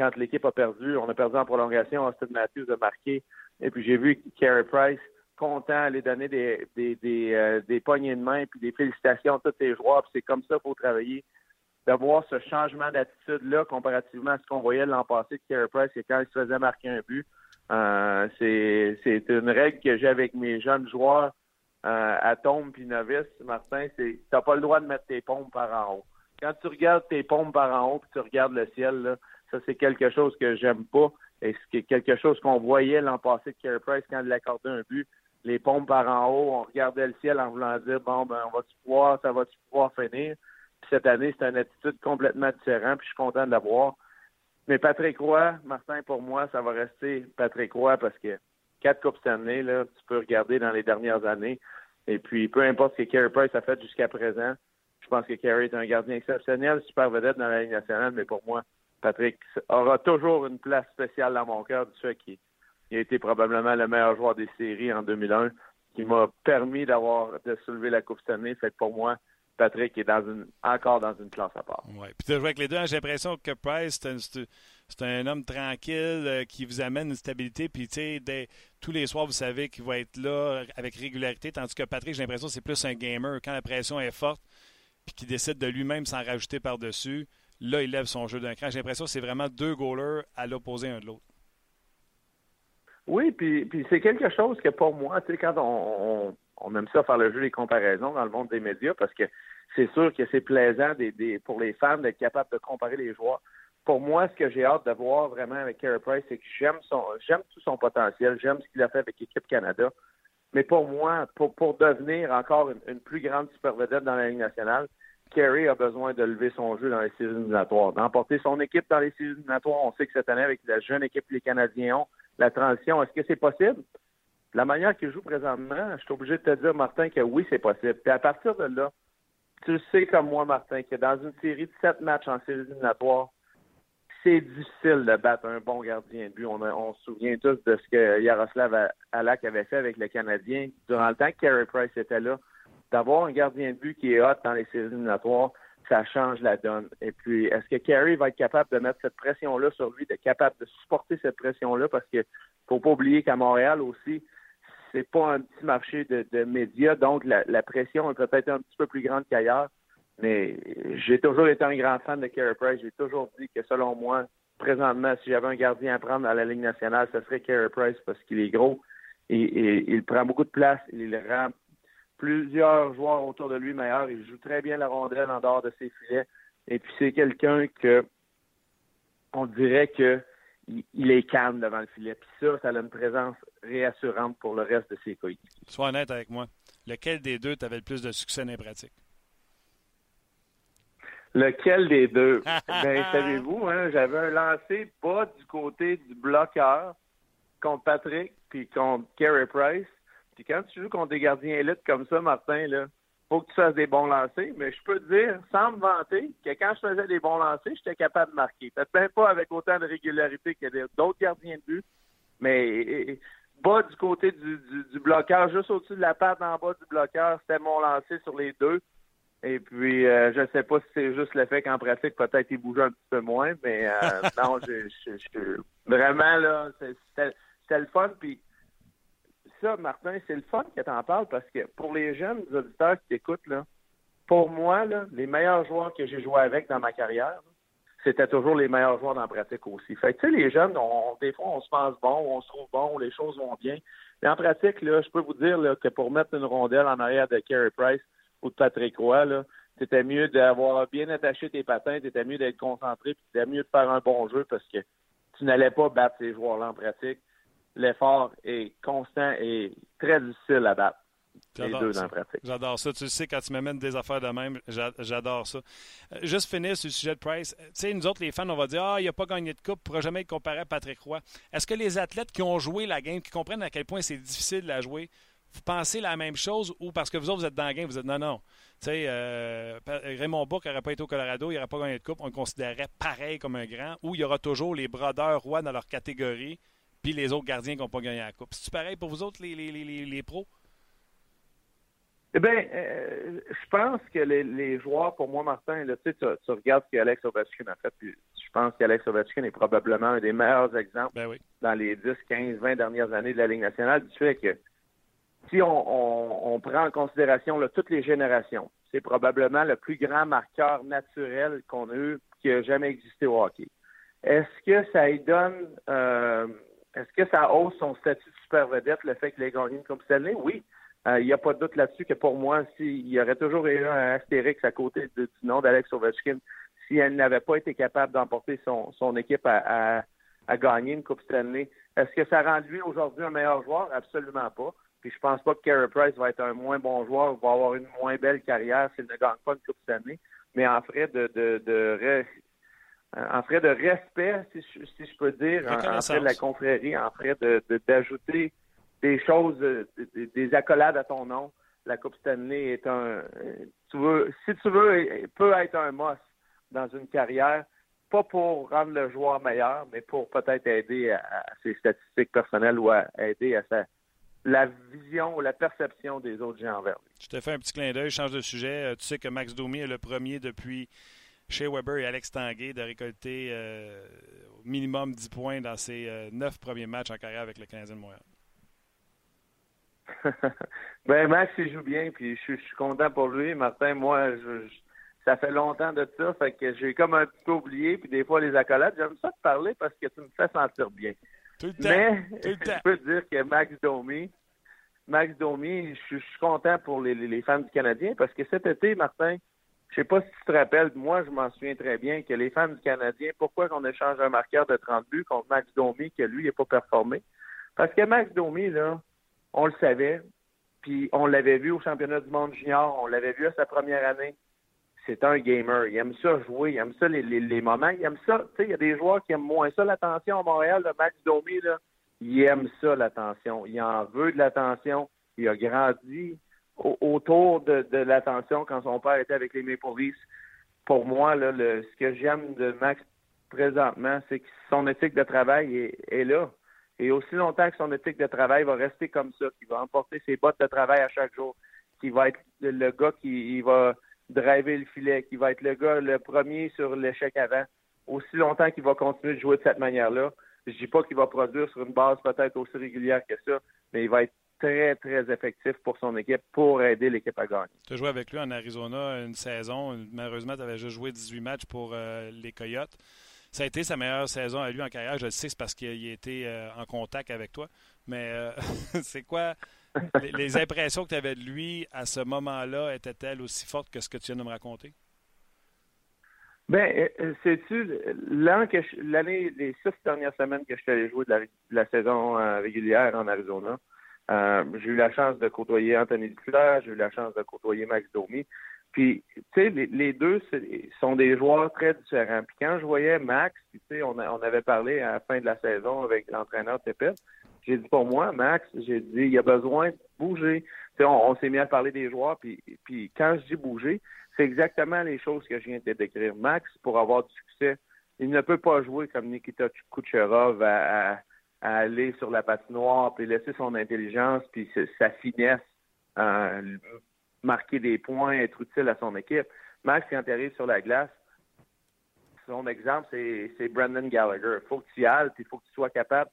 Quand l'équipe a perdu, on a perdu en prolongation, Austin Matthews a marqué, et puis j'ai vu Carey Price content, aller donner des, des, des, euh, des poignées de main puis des félicitations à tous les joueurs. c'est comme ça qu'il faut travailler. D'avoir ce changement d'attitude-là comparativement à ce qu'on voyait l'an passé de Carey Price, c'est quand il se faisait marquer un but. Euh, c'est une règle que j'ai avec mes jeunes joueurs euh, à tombe puis novice, Martin, c'est t'as pas le droit de mettre tes pompes par en haut. Quand tu regardes tes pompes par en haut puis tu regardes le ciel, là, ça c'est quelque chose que j'aime pas. Et c'est quelque chose qu'on voyait l'an passé de Carey Price quand il accordait un but les pompes par en haut, on regardait le ciel en voulant dire bon ben on va-tu pouvoir, ça va-tu pouvoir finir? Puis cette année, c'est une attitude complètement différente, puis je suis content de l'avoir. Mais Patrick Roy, Martin, pour moi, ça va rester Patrick Roy parce que quatre Coupes Stanley, là, tu peux regarder dans les dernières années. Et puis, peu importe ce que Carey Price a fait jusqu'à présent, je pense que Carey est un gardien exceptionnel, super vedette dans la Ligue nationale, mais pour moi, Patrick aura toujours une place spéciale dans mon cœur du fait qu'il il a été probablement le meilleur joueur des séries en 2001, qui m'a permis d'avoir de soulever la Coupe cette année. Fait que pour moi, Patrick est encore dans une classe à part. Oui. Puis tu joué avec les deux, hein, j'ai l'impression que Price, c'est un, homme tranquille euh, qui vous amène une stabilité. Puis tu sais, tous les soirs, vous savez qu'il va être là avec régularité. Tandis que Patrick, j'ai l'impression que c'est plus un gamer. Quand la pression est forte, puis qu'il décide de lui-même s'en rajouter par-dessus, là, il lève son jeu d'un cran. J'ai l'impression que c'est vraiment deux goalers à l'opposé un de l'autre. Oui, puis, puis c'est quelque chose que pour moi, tu sais, quand on, aime ça faire le jeu des comparaisons dans le monde des médias, parce que c'est sûr que c'est plaisant pour les fans d'être capable de comparer les joueurs. Pour moi, ce que j'ai hâte de voir vraiment avec Carey Price, c'est que j'aime son j'aime tout son potentiel, j'aime ce qu'il a fait avec l'équipe Canada. Mais pour moi, pour, devenir encore une, plus grande super vedette dans la Ligue nationale, Kerry a besoin de lever son jeu dans les séries éliminatoires, d'emporter son équipe dans les séries éliminatoires. On sait que cette année, avec la jeune équipe que les Canadiens ont, la transition. Est-ce que c'est possible? La manière qu'il joue présentement, je suis obligé de te dire, Martin, que oui, c'est possible. Puis à partir de là, tu sais comme moi, Martin, que dans une série de sept matchs en série éliminatoire, c'est difficile de battre un bon gardien de but. On, se souvient tous de ce que Yaroslav Alak avait fait avec le Canadien durant le temps que Carey Price était là. D'avoir un gardien de but qui est hot dans les séries éliminatoires, ça change la donne. Et puis, est-ce que Carey va être capable de mettre cette pression-là sur lui, d'être capable de supporter cette pression-là? Parce que faut pas oublier qu'à Montréal aussi, c'est pas un petit marché de, médias, donc la, pression est peut-être un petit peu plus grande qu'ailleurs. Mais j'ai toujours été un grand fan de Carey Price. J'ai toujours dit que selon moi, présentement, si j'avais un gardien à prendre à la Ligue nationale, ce serait Carey Price parce qu'il est gros et, il prend beaucoup de place. Il rend plusieurs joueurs autour de lui meilleurs. Il joue très bien la rondelle en dehors de ses filets. Et puis c'est quelqu'un que on dirait que il est calme devant le filet. Puis ça, ça a une présence réassurante pour le reste de ses coéquipiers. Sois honnête avec moi. Lequel des deux t'avait le plus de succès dans les pratiques? Lequel des deux? ben, savez-vous, hein, j'avais un lancé pas du côté du bloqueur contre Patrick puis contre Carey Price. Puis quand tu joues contre des gardiens élites comme ça, Martin, là, faut que tu fasses des bons lancers. Mais je peux te dire, sans me vanter, que quand je faisais des bons lancers, j'étais capable de marquer. Peut-être même pas avec autant de régularité que d'autres gardiens de but, mais bas du côté du, du, bloqueur, juste au-dessus de la patte en bas du bloqueur, c'était mon lancer sur les deux. Et puis, euh, je sais pas si c'est juste le fait qu'en pratique, peut-être il bougeait un petit peu moins, mais euh, non, je, vraiment, là, c'était le fun. Puis, ça, Martin, c'est le fun que tu en parles parce que pour les jeunes auditeurs qui t'écoutent, pour moi, les meilleurs joueurs que j'ai joués avec dans ma carrière, c'était toujours les meilleurs joueurs dans la pratique aussi. Fait que, tu sais, les jeunes, on, des fois, on se pense bon, on se trouve bon, les choses vont bien. Mais en pratique, je peux vous dire que pour mettre une rondelle en arrière de Carey Price ou de Patrick Roy, c'était mieux d'avoir bien attaché tes patins, c'était mieux d'être concentré, puis c'était mieux de faire un bon jeu parce que tu n'allais pas battre ces joueurs-là en pratique. L'effort est constant et très difficile à battre. Les deux dans la pratique. J'adore ça. Tu sais, quand tu m'amènes des affaires de même, j'adore ça. Euh, juste finir sur le sujet de Price. Tu sais, nous autres, les fans, on va dire Ah, il n'a pas gagné de coupe, il ne pourra jamais être comparé à Patrick Roy. Est-ce que les athlètes qui ont joué la game, qui comprennent à quel point c'est difficile de la jouer, vous pensez la même chose ou parce que vous autres, vous êtes dans la game, vous êtes non, non. Tu sais, euh, Raymond Bourque n'aurait pas été au Colorado, il n'aurait pas gagné de coupe, on le considérait pareil comme un grand, ou il y aura toujours les brodeurs rois dans leur catégorie, puis les autres gardiens qui n'ont pas gagné la coupe. C'est pareil pour vous autres, les, les, les, les pros? Eh bien, euh, je pense que les, les, joueurs, pour moi, Martin, là, tu, tu regardes ce qu'Alex Ovechkin a fait, puis je pense qu'Alex Ovechkin est probablement un des meilleurs exemples ben dans les 10, 15, 20 dernières années de la Ligue nationale du fait que si on, on, prend en considération là, toutes les générations, c'est probablement le plus grand marqueur naturel qu'on a eu qui a jamais existé au hockey. Est-ce que ça lui donne, euh, est-ce que ça hausse son statut de super vedette, le fait qu'il ait gagné une Coupe Stanley? Oui. Il euh, n'y a pas de doute là-dessus que pour moi, s'il y aurait toujours eu un astérix à côté du nom d'Alex Ovechkin, si elle n'avait pas été capable d'emporter son, son équipe à, à, gagner une Coupe Stanley, est-ce que ça rend lui aujourd'hui un meilleur joueur? Absolument pas. Puis je pense pas que Carey Price va être un moins bon joueur, va avoir une moins belle carrière s'il ne gagne pas une Coupe Stanley. Mais en frais de, de, de, en frais de respect, si je, si je peux dire, en, frais de la confrérie, en frais d'ajouter des choses, euh, des, accolades à ton nom. La Coupe Stanley est un, tu veux, si tu veux, peut être un must dans une carrière, pas pour rendre le joueur meilleur, mais pour peut-être aider à, ses statistiques personnelles ou à aider à sa, la vision ou la perception des autres gens envers lui. Je te fais un petit clin d'œil, change de sujet. Euh, tu sais que Max Domi est le premier depuis chez Weber et Alex Tanguay de récolter euh, au minimum 10 points dans ses neuf premiers matchs en carrière avec le Canadien de Montréal. ben Max il joue bien, puis je, suis content pour lui. Martin, moi, je, ça fait longtemps de ça, fait que j'ai comme un petit peu oublié, puis des fois les accolades, j'aime ça te parler parce que tu me fais sentir bien. Mais je peux te dire que Max Domi, Max Domi, je, suis content pour les, les, fans du Canadien parce que cet été, Martin, je sais pas si tu te rappelles, moi je m'en souviens très bien que les fans du Canadien, pourquoi qu'on échange un marqueur de 30 buts contre Max Domi que lui n'a pas performé? Parce que Max Domi, là, on le savait. Puis on l'avait vu au championnat du monde junior, on l'avait vu à sa première année. C'est un gamer. Il aime ça jouer, il aime ça les, les, moments, il aime ça. Tu sais, il y a des joueurs qui aiment moins ça l'attention à Montréal. Max Domi, là, il aime ça l'attention. Il en veut de l'attention. Il a grandi autour de, l'attention quand son père était avec les Maple. Pour moi, là, le, ce que j'aime de Max présentement, c'est que son éthique de travail est, là. Et aussi longtemps que son éthique de travail va rester comme ça, qu'il va emporter ses bottes de travail à chaque jour, qu'il va être le gars qui va driver le filet, qui va être le gars le premier sur l'échec avant, aussi longtemps qu'il va continuer de jouer de cette manière-là. Je dis pas qu'il va produire sur une base peut-être aussi régulière que ça, mais il va être très, très effectif pour son équipe pour aider l'équipe à gagner. Tu as joué avec lui en Arizona une saison. Malheureusement, tu avais juste joué 18 matchs pour euh, les Coyotes ça a été sa meilleure saison à lui en carrière. Je le sais, c'est parce qu'il a été euh, en contact avec toi. Mais euh, c'est quoi les, impressions que tu avais de lui à ce moment-là étaient-elles aussi fortes que ce que tu viens de me raconter? Ben, sais-tu, l'année, les six dernières semaines que je suis allé jouer de la, saison régulière en Arizona, j'ai eu la chance de côtoyer Anthony Duclair, j'ai eu la chance de côtoyer Max Domi. Puis, tu sais, les, deux sont des joueurs très différents. Puis quand je voyais Max, tu sais, on, avait parlé à la fin de la saison avec l'entraîneur Tepet, j'ai dit pour moi, Max, j'ai dit, il y a besoin de bouger. Tu sais, on, s'est mis à parler des joueurs, puis, puis quand je dis bouger, c'est exactement les choses que je viens de décrire. Max, pour avoir du succès, il ne peut pas jouer comme Nikita Kucherov à, aller sur la patinoire, puis laisser son intelligence, puis sa finesse euh, marquer des points, être utile à son équipe. Max, quand il arrive sur la glace, son exemple, c'est Brendan Gallagher. Il faut que tu y ailles, puis il faut que tu sois capable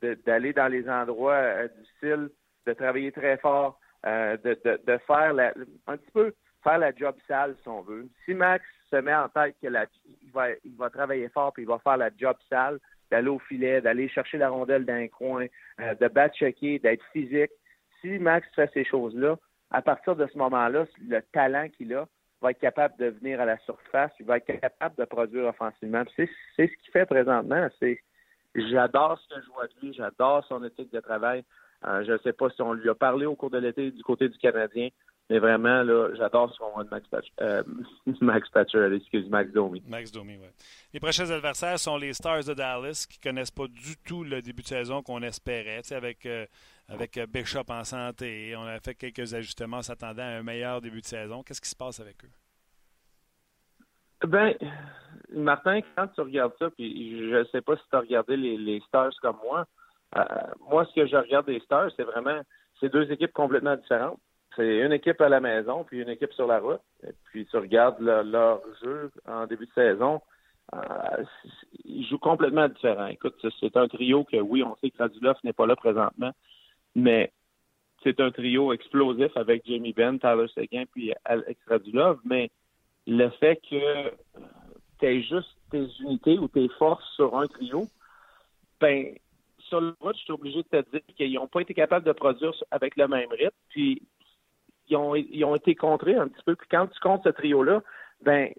d'aller dans les endroits euh, difficiles, de travailler très fort, euh, de, de, faire la, un petit peu faire la job sale, si on veut. Si Max se met en tête qu'il va, il va travailler fort puis il va faire la job sale, d'aller au filet, d'aller chercher la rondelle d'un coin, euh, de battre-checker, d'être physique. Si Max fait ces choses-là, à partir de ce moment-là, le talent qu'il a va être capable de venir à la surface, il va être capable de produire offensivement. C'est ce qu'il fait présentement. J'adore ce que je vois de lui, j'adore son éthique de travail. Euh, je ne sais pas si on lui a parlé au cours de l'été du côté du Canadien, mais vraiment, là, j'adore ce qu'on voit de Max Patcher. Euh, Max Patcher, excuse, Max Domi. Max Domi, oui. Les prochains adversaires sont les Stars de Dallas, qui ne connaissent pas du tout le début de saison qu'on espérait. Avec, euh, avec Bishop en santé, on a fait quelques ajustements s'attendant à un meilleur début de saison. Qu'est-ce qui se passe avec eux? Ben, Martin, quand tu regardes ça, puis je ne sais pas si tu as regardé les, Stars comme moi, euh, moi, ce que je regarde des Stars, c'est vraiment, c'est deux équipes complètement différentes. C'est une équipe à la maison, puis une équipe sur la route. Et puis tu regardes leur jeu en début de saison, euh, ils jouent complètement différent. Écoute, c'est un trio que, oui, on sait que Radulov n'est pas là présentement, mais c'est un trio explosif avec Jamie Benn, Tyler Seguin, puis Alex Radulov, mais le fait que tu aies juste tes unités ou tes forces sur un trio, ben sur le route, je suis obligé de te dire qu'ils n'ont pas été capables de produire avec le même rythme, puis ils ont, été contrés un petit peu. Puis quand tu comptes ce trio-là, ben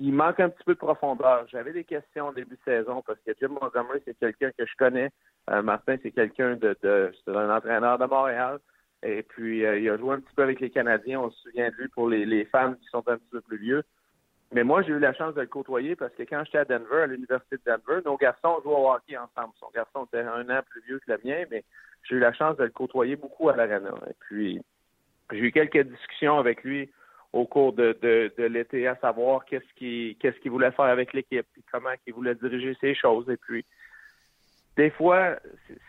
il manque un petit peu de profondeur. J'avais des questions au début de saison parce que Jim Montgomery, c'est quelqu'un que je connais. Euh, Martin, c'est quelqu'un de, de c'est un entraîneur de Montréal. Et puis, euh, il a joué un petit peu avec les Canadiens. On se souvient de lui pour les, fans qui sont un petit peu plus vieux. Mais moi, j'ai eu la chance de le côtoyer parce que quand j'étais à Denver, à l'Université de Denver, nos garçons jouaient au hockey ensemble. Son garçon était un an plus vieux que le mien, mais j'ai eu la chance de le côtoyer beaucoup à l'Arena. Et puis, j'ai eu quelques discussions avec lui au cours de, de, l'été à savoir qu'est-ce qu'il qu'est-ce qu'il voulait faire avec l'équipe, puis comment il voulait diriger ses choses. Et puis, des fois,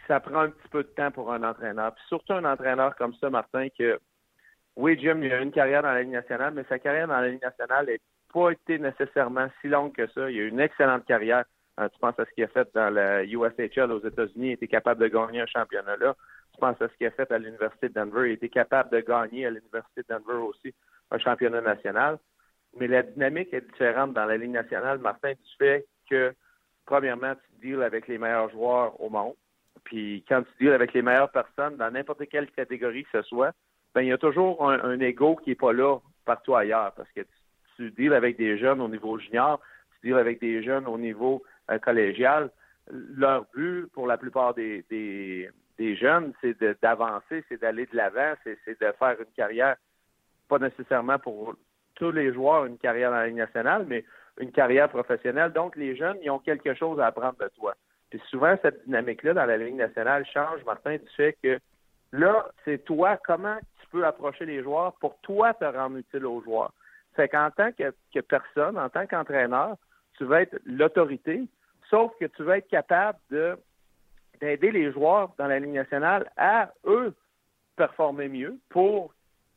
ça prend un petit peu de temps pour un entraîneur. Puis surtout un entraîneur comme ça, Martin, que oui, Jim, il a une carrière dans la Ligue nationale, mais sa carrière dans la Ligue nationale n'a pas été nécessairement si longue que ça. Il a eu une excellente carrière. Euh, tu penses à ce qu'il a fait dans la USHL aux États-Unis, il était capable de gagner un championnat là. Tu penses à ce qu'il a fait à l'Université de Denver, il était capable de gagner à l'Université de Denver aussi un championnat national. Mais la dynamique est différente dans la Ligue nationale, Martin, du fait que premièrement, tu deals avec les meilleurs joueurs au monde. Puis quand tu deals avec les meilleures personnes dans n'importe quelle catégorie que ce soit, ben il y a toujours un, ego qui n'est pas là partout ailleurs parce que tu, deals avec des jeunes au niveau junior, tu deals avec des jeunes au niveau euh, collégial. Leur but, pour la plupart des, des jeunes, c'est d'avancer, c'est d'aller de l'avant, c'est de faire une carrière, pas nécessairement pour tous les joueurs une carrière dans la Ligue nationale, mais une carrière professionnelle. Donc, les jeunes, ils ont quelque chose à apprendre de toi. Puis souvent, cette dynamique-là dans la Ligue nationale change, Martin, du fait que là, c'est toi, comment tu peux approcher les joueurs pour toi te rendre utile aux joueurs. C'est qu'en tant que, personne, en tant qu'entraîneur, tu vas être l'autorité, sauf que tu vas être capable de d'aider les joueurs dans la Ligue nationale à, eux, performer mieux pour,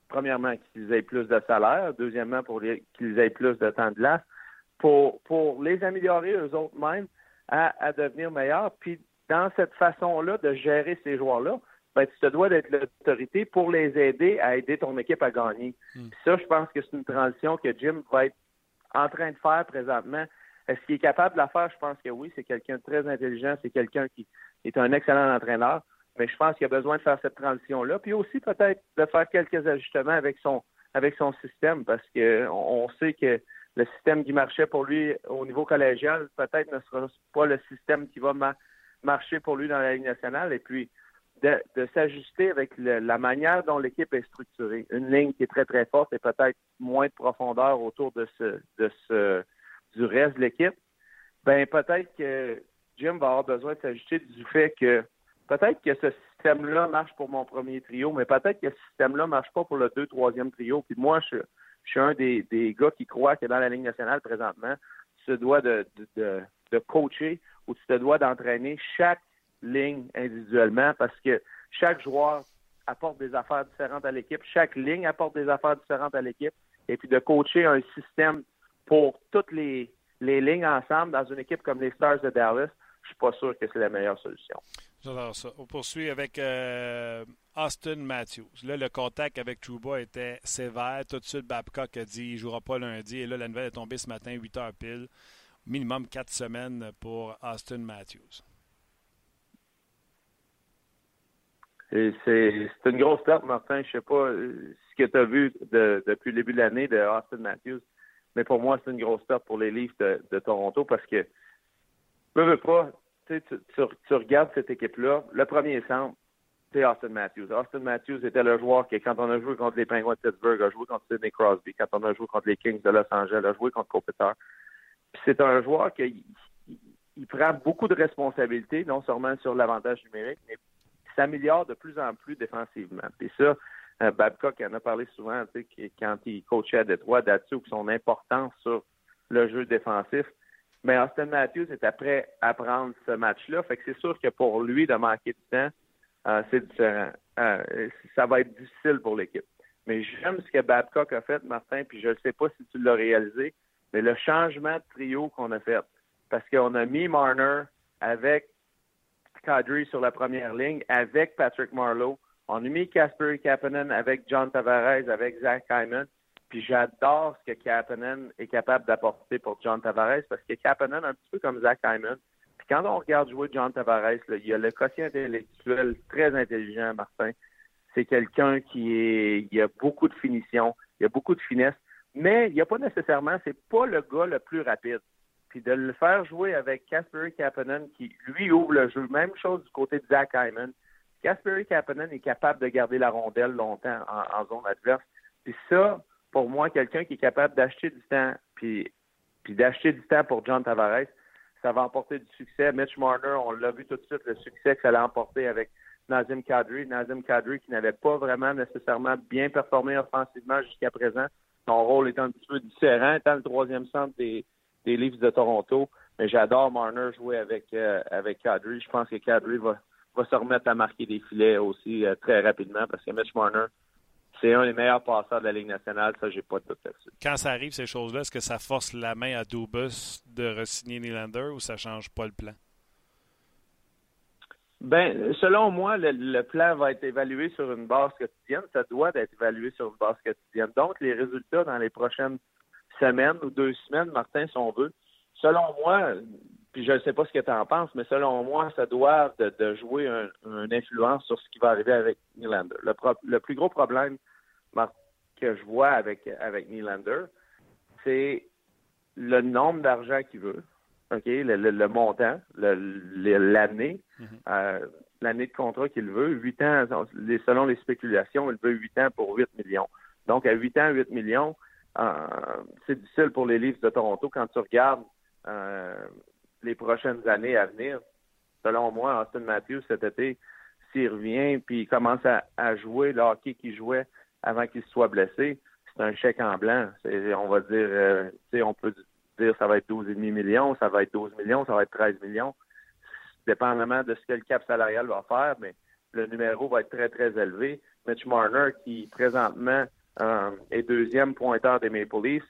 premièrement, qu'ils aient plus de salaire, deuxièmement, pour qu'ils aient plus de temps de glace, pour, pour les améliorer eux autres mêmes à, à devenir meilleurs. Puis dans cette façon-là de gérer ces joueurs-là, ben, tu te dois d'être l'autorité pour les aider à aider ton équipe à gagner. Hmm. ça, je pense que c'est une transition que Jim va être en train de faire présentement. Est-ce qu'il est capable de la faire? Je pense que oui. C'est quelqu'un de très intelligent. C'est quelqu'un qui est un excellent entraîneur. Mais je pense qu'il a besoin de faire cette transition-là. Puis aussi peut-être de faire quelques ajustements avec son avec son système parce que on sait que le système qui marchait pour lui au niveau collégial, peut-être ne sera pas le système qui va marcher pour lui dans la Ligue nationale. Et puis, de, s'ajuster avec la manière dont l'équipe est structurée. Une ligne qui est très, très forte et peut-être moins de profondeur autour de ce, de ce, du reste de l'équipe. Ben, peut-être que Jim va avoir besoin de s'ajuster du fait que peut-être que ce système-là marche pour mon premier trio, mais peut-être que ce système-là marche pas pour le deux, troisième trio. Puis moi, je, suis un des, gars qui croit que dans la Ligue nationale présentement, tu te dois de coacher ou tu te dois d'entraîner chaque ligne individuellement parce que chaque joueur apporte des affaires différentes à l'équipe, chaque ligne apporte des affaires différentes à l'équipe, et puis de coacher un système pour toutes les, les lignes ensemble dans une équipe comme les Stars de Dallas, je suis pas sûr que c'est la meilleure solution. J'adore ça. On poursuit avec euh, Austin Matthews. Là, le contact avec Trouba était sévère. Tout de suite, Babcock a dit qu'il ne jouera pas lundi. Et là, la nouvelle est tombée ce matin, 8 heures pile. Minimum 4 semaines pour Austin Matthews. C'est une grosse perte, Martin. Je ne sais pas euh, ce que tu as vu depuis le début de l'année de Austin Matthews, mais pour moi, c'est une grosse perte pour les Leafs de, Toronto parce que, ne veux pas, tu, tu, regardes cette équipe-là, le premier centre, c'est Austin Matthews. Austin Matthews était le joueur qui, quand on a joué contre les Penguins de Pittsburgh, a joué contre Sidney Crosby. Quand on a joué contre les Kings de Los Angeles, a joué contre Kopitar. c'est un joueur qui il prend beaucoup de responsabilités, non seulement sur l'avantage numérique, mais s'améliore de plus en plus défensivement. Et ça, euh, Babcock en a parlé souvent, quand il coachait à Détroit, là-dessus, son importance sur le jeu défensif. Mais Austin Matthews est après à prendre ce match-là. Fait que c'est sûr que pour lui, de manquer de temps, euh, c'est différent. Euh, ça va être difficile pour l'équipe. Mais j'aime ce que Babcock a fait, Martin, puis je ne sais pas si tu l'as réalisé, mais le changement de trio qu'on a fait. Parce qu'on a mis Marner avec Kadri sur la première ligne avec Patrick Marlowe. On a mis Casper Kapanen avec John Tavares, avec Zach Hyman. Puis j'adore ce que Kapanen est capable d'apporter pour John Tavares parce que Kapanen, un petit peu comme Zach Hyman, puis quand on regarde jouer John Tavares, il y a le quotient intellectuel très intelligent, Martin. C'est quelqu'un qui est, il a beaucoup de finition, il a beaucoup de finesse, mais il n'y a pas nécessairement, c'est pas le gars le plus rapide puis de le faire jouer avec Casper Kapanen qui, lui, ouvre le jeu. Même chose du côté de Zach Hyman. Casper Kapanen est capable de garder la rondelle longtemps en, zone adverse. Puis ça, pour moi, quelqu'un qui est capable d'acheter du temps, puis, d'acheter du temps pour John Tavares, ça va emporter du succès. Mitch Marner, on l'a vu tout de suite, le succès que ça allait emporter avec Nazim Kadri. Nazim Kadri qui n'avait pas vraiment nécessairement bien performé offensivement jusqu'à présent. Son rôle est un petit peu différent, étant le troisième centre des, des Leafs de Toronto. Mais j'adore Marner jouer avec, euh, avec Kadri. Je pense que Kadri va, va se remettre à marquer des filets aussi euh, très rapidement parce que Mitch Marner, c'est un des meilleurs passeurs de la Ligue nationale. Ça, j'ai pas de doute là-dessus. Quand ça arrive, ces choses-là, est-ce que ça force la main à Dubus de re-signer Nylander ou ça change pas le plan? Ben, selon moi, le, plan va être évalué sur une base quotidienne. Ça doit être évalué sur une base quotidienne. Donc, les résultats dans les prochaines semaine ou deux semaines, Martin, si on veut. Selon moi, puis je ne sais pas ce que tu en penses, mais selon moi, ça doit de, jouer une influence sur ce qui va arriver avec Nylander. Le, plus gros problème que je vois avec, avec Nylander, c'est le nombre d'argent qu'il veut, OK, le, montant, l'année, mm-hmm. euh, l'année de contrat qu'il veut, 8 ans, selon les spéculations, il veut 8 ans pour 8 millions. Donc, à 8 ans, 8 millions, euh, c'est difficile pour les Leafs de Toronto quand tu regardes euh, les prochaines années à venir. Selon moi, Austin Matthews, cet été, s'il revient puis il commence à, jouer le hockey qu'il jouait avant qu'il soit blessé, c'est un chèque en blanc. On va dire, euh, on peut dire ça va être 12,5 millions, ça va être 12 millions, ça va être 13 millions. Dépendamment de ce que le cap salarial va faire, mais le numéro va être très, très élevé. Mitch Marner, qui présentement euh, et deuxième pointeur des Maple Leafs,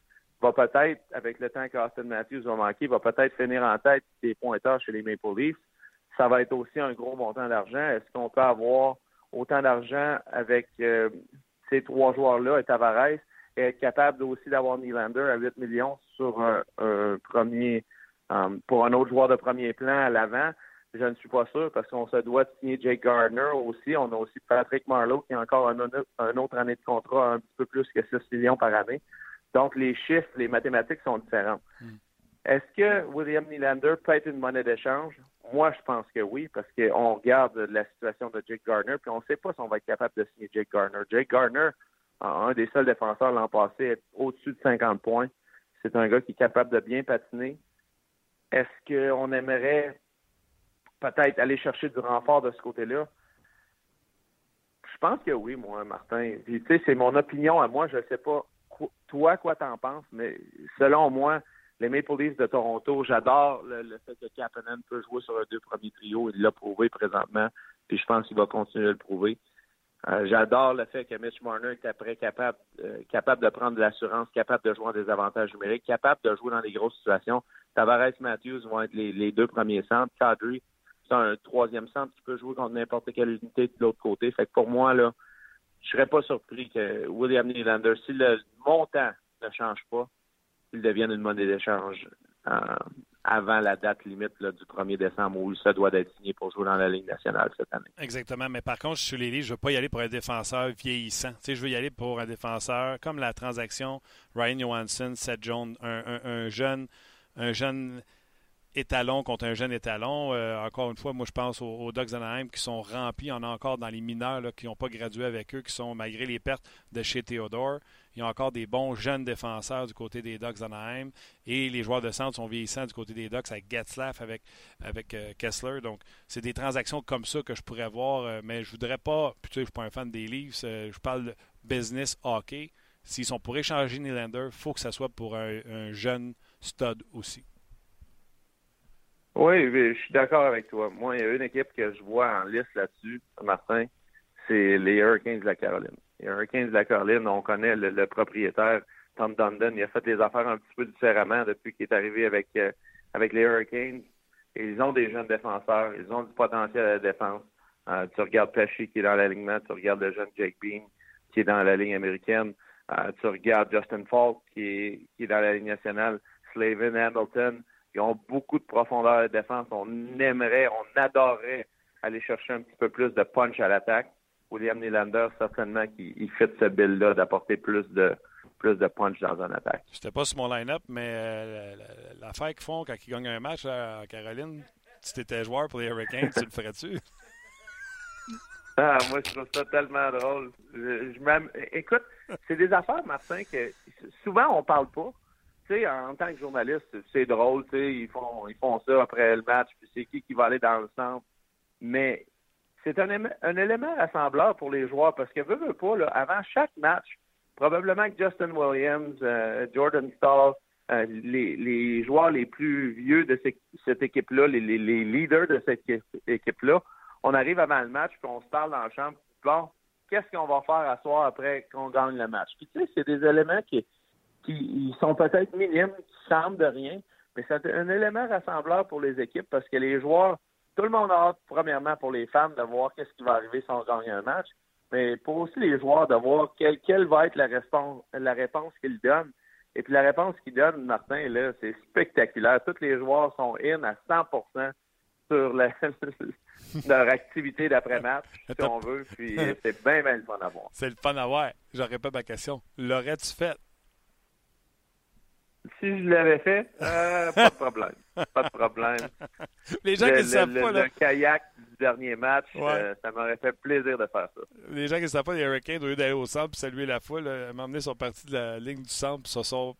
va peut-être, avec le temps qu'Austin Matthews va manquer, va peut-être finir en tête des pointeurs chez les Maple Leafs. Ça va être aussi un gros montant d'argent. Est-ce qu'on peut avoir autant d'argent avec euh, ces trois joueurs-là et Tavares et être capable aussi d'avoir Nylander à 8 millions sur un, premier euh, pour un autre joueur de premier plan à l'avant? Je ne suis pas sûr parce qu'on se doit de signer Jake Gardner aussi. On a aussi Patrick Marlowe qui a encore un, autre année de contrat un petit peu plus que 6 millions par année. Donc, les chiffres, les mathématiques sont différents. Hmm. Est-ce que William Nylander peut être une monnaie d'échange? Moi, je pense que oui, parce qu'on regarde la situation de Jake Gardner, puis on ne sait pas si on va être capable de signer Jake Gardner. Jake Gardner, un des seuls défenseurs l'an passé, est au-dessus de 50 points. C'est un gars qui est capable de bien patiner. Est-ce qu'on aimerait peut-être aller chercher du renfort de ce côté-là? Je pense que oui, moi, Martin. tu sais, c'est mon opinion à moi. Je ne sais pas toi quoi t'en penses, mais selon moi, les Maple Leafs de Toronto, j'adore le, fait que Kapanen peut jouer sur un deux premiers trios. Il l'a prouvé présentement, puis je pense qu'il va continuer à le prouver. Euh, j'adore le fait que Mitch Marner est après capable, euh, capable de prendre de l'assurance, capable de jouer en des avantages numériques, capable de jouer dans les grosses situations. Tavares Matthews vont être les, deux premiers centres. Kadri c'est un troisième centre qui peut jouer contre n'importe quelle unité de l'autre côté. Fait que pour moi, là, je serais pas surpris que William Nylander, si le montant ne change pas, il devienne une monnaie d'échange euh, avant la date limite du 1er décembre où ça doit être signé pour jouer dans la Ligue nationale cette année. Exactement. Mais par contre, sur les lits, je ne veux pas y aller pour un défenseur vieillissant. Je veux y aller pour un défenseur comme la transaction Ryan Johansson, Seth Jones, un, jeune, un jeune étalon contre un jeune étalon. Euh, encore une fois, moi, je pense aux, aux Ducks Anaheim qui sont remplis. On a encore dans les mineurs qui n'ont pas gradué avec eux, qui sont, malgré les pertes de chez Theodore, il y a encore des bons jeunes défenseurs du côté des Ducks Anaheim. Et les joueurs de centre sont vieillissants du côté des Ducks avec Getzlaff, avec, avec euh, Kessler. Donc, c'est des transactions comme ça que je pourrais voir. Euh, mais je voudrais pas, puis tu sais, je ne suis pas un fan des livres, je parle de business hockey. S'ils sont pour échanger Nylander, il faut que ça soit pour un jeune stud aussi. Oui, je suis d'accord avec toi. Moi, il y a une équipe que je vois en liste là-dessus, Martin, c'est les Hurricanes de la Caroline. Les Hurricanes de la Caroline, on connaît le, propriétaire, Tom Dundon, il a fait les affaires un petit peu différemment depuis qu'il est arrivé avec, euh, avec les Hurricanes. Ils ont des jeunes défenseurs, ils ont du potentiel à la défense. Euh, tu regardes Pesci qui est dans l'alignement, tu regardes le jeune Jake Bean qui est dans la ligne américaine, euh, tu regardes Justin Falk qui est, qui est dans la ligne nationale, Slavin Hamilton, ils ont beaucoup de profondeur de défense. On aimerait, on adorerait aller chercher un petit peu plus de punch à l'attaque. William Nylander, certainement qu'il fait ce bill-là d'apporter plus de plus de punch dans une attaque. C'était pas sur mon line-up, mais euh, l'affaire qu'ils font quand ils gagnent un match à Caroline, si tu étais joueur pour les Hurricanes, tu le ferais-tu? Ah, moi, je trouve ça tellement drôle. Écoute, c'est des affaires, Martin, que souvent on parle pas tu sais, en tant que journaliste, c'est drôle, tu sais, ils font, ils font ça après le match, puis c'est qui qui va aller dans le centre. Mais c'est un, un, élément rassembleur pour les joueurs parce que, veux, veux pas, là, avant chaque match, probablement que Justin Williams, euh, Jordan Stahl, euh, les, les, joueurs les plus vieux de cette, équipe-là, les, les, leaders de cette équipe-là, on arrive avant le match, puis on se parle dans la chambre, bon, qu'est-ce qu'on va faire à soir après qu'on gagne le match? Puis tu sais, c'est des éléments qui, qui sont peut-être minimes, qui semblent de rien, mais c'est un élément rassembleur pour les équipes parce que les joueurs, tout le monde a hâte, premièrement, pour les fans, de voir qu'est-ce qui va arriver si on gagne un match, mais pour aussi les joueurs, de voir quelle, quelle va être la, réponse, la réponse qu'ils donnent. Et puis la réponse qu'ils donnent, Martin, là, c'est spectaculaire. Tous les joueurs sont in à 100% sur leur activité d'après-match, si on veut. Puis c'est bien, bien le fun à voir. C'est le fun à voir. J'aurais pas ma question. L'aurais-tu fait? Si je l'avais fait, euh, pas de problème. Pas de problème. Les gens qui ne savent pas. Le kayak du dernier match, euh, ça m'aurait fait plaisir de faire ça. Les gens qui ne savent pas, les Hurricanes, au lieu d'aller au centre et saluer la foule, moment donné, sont partis de la ligne du centre et se sont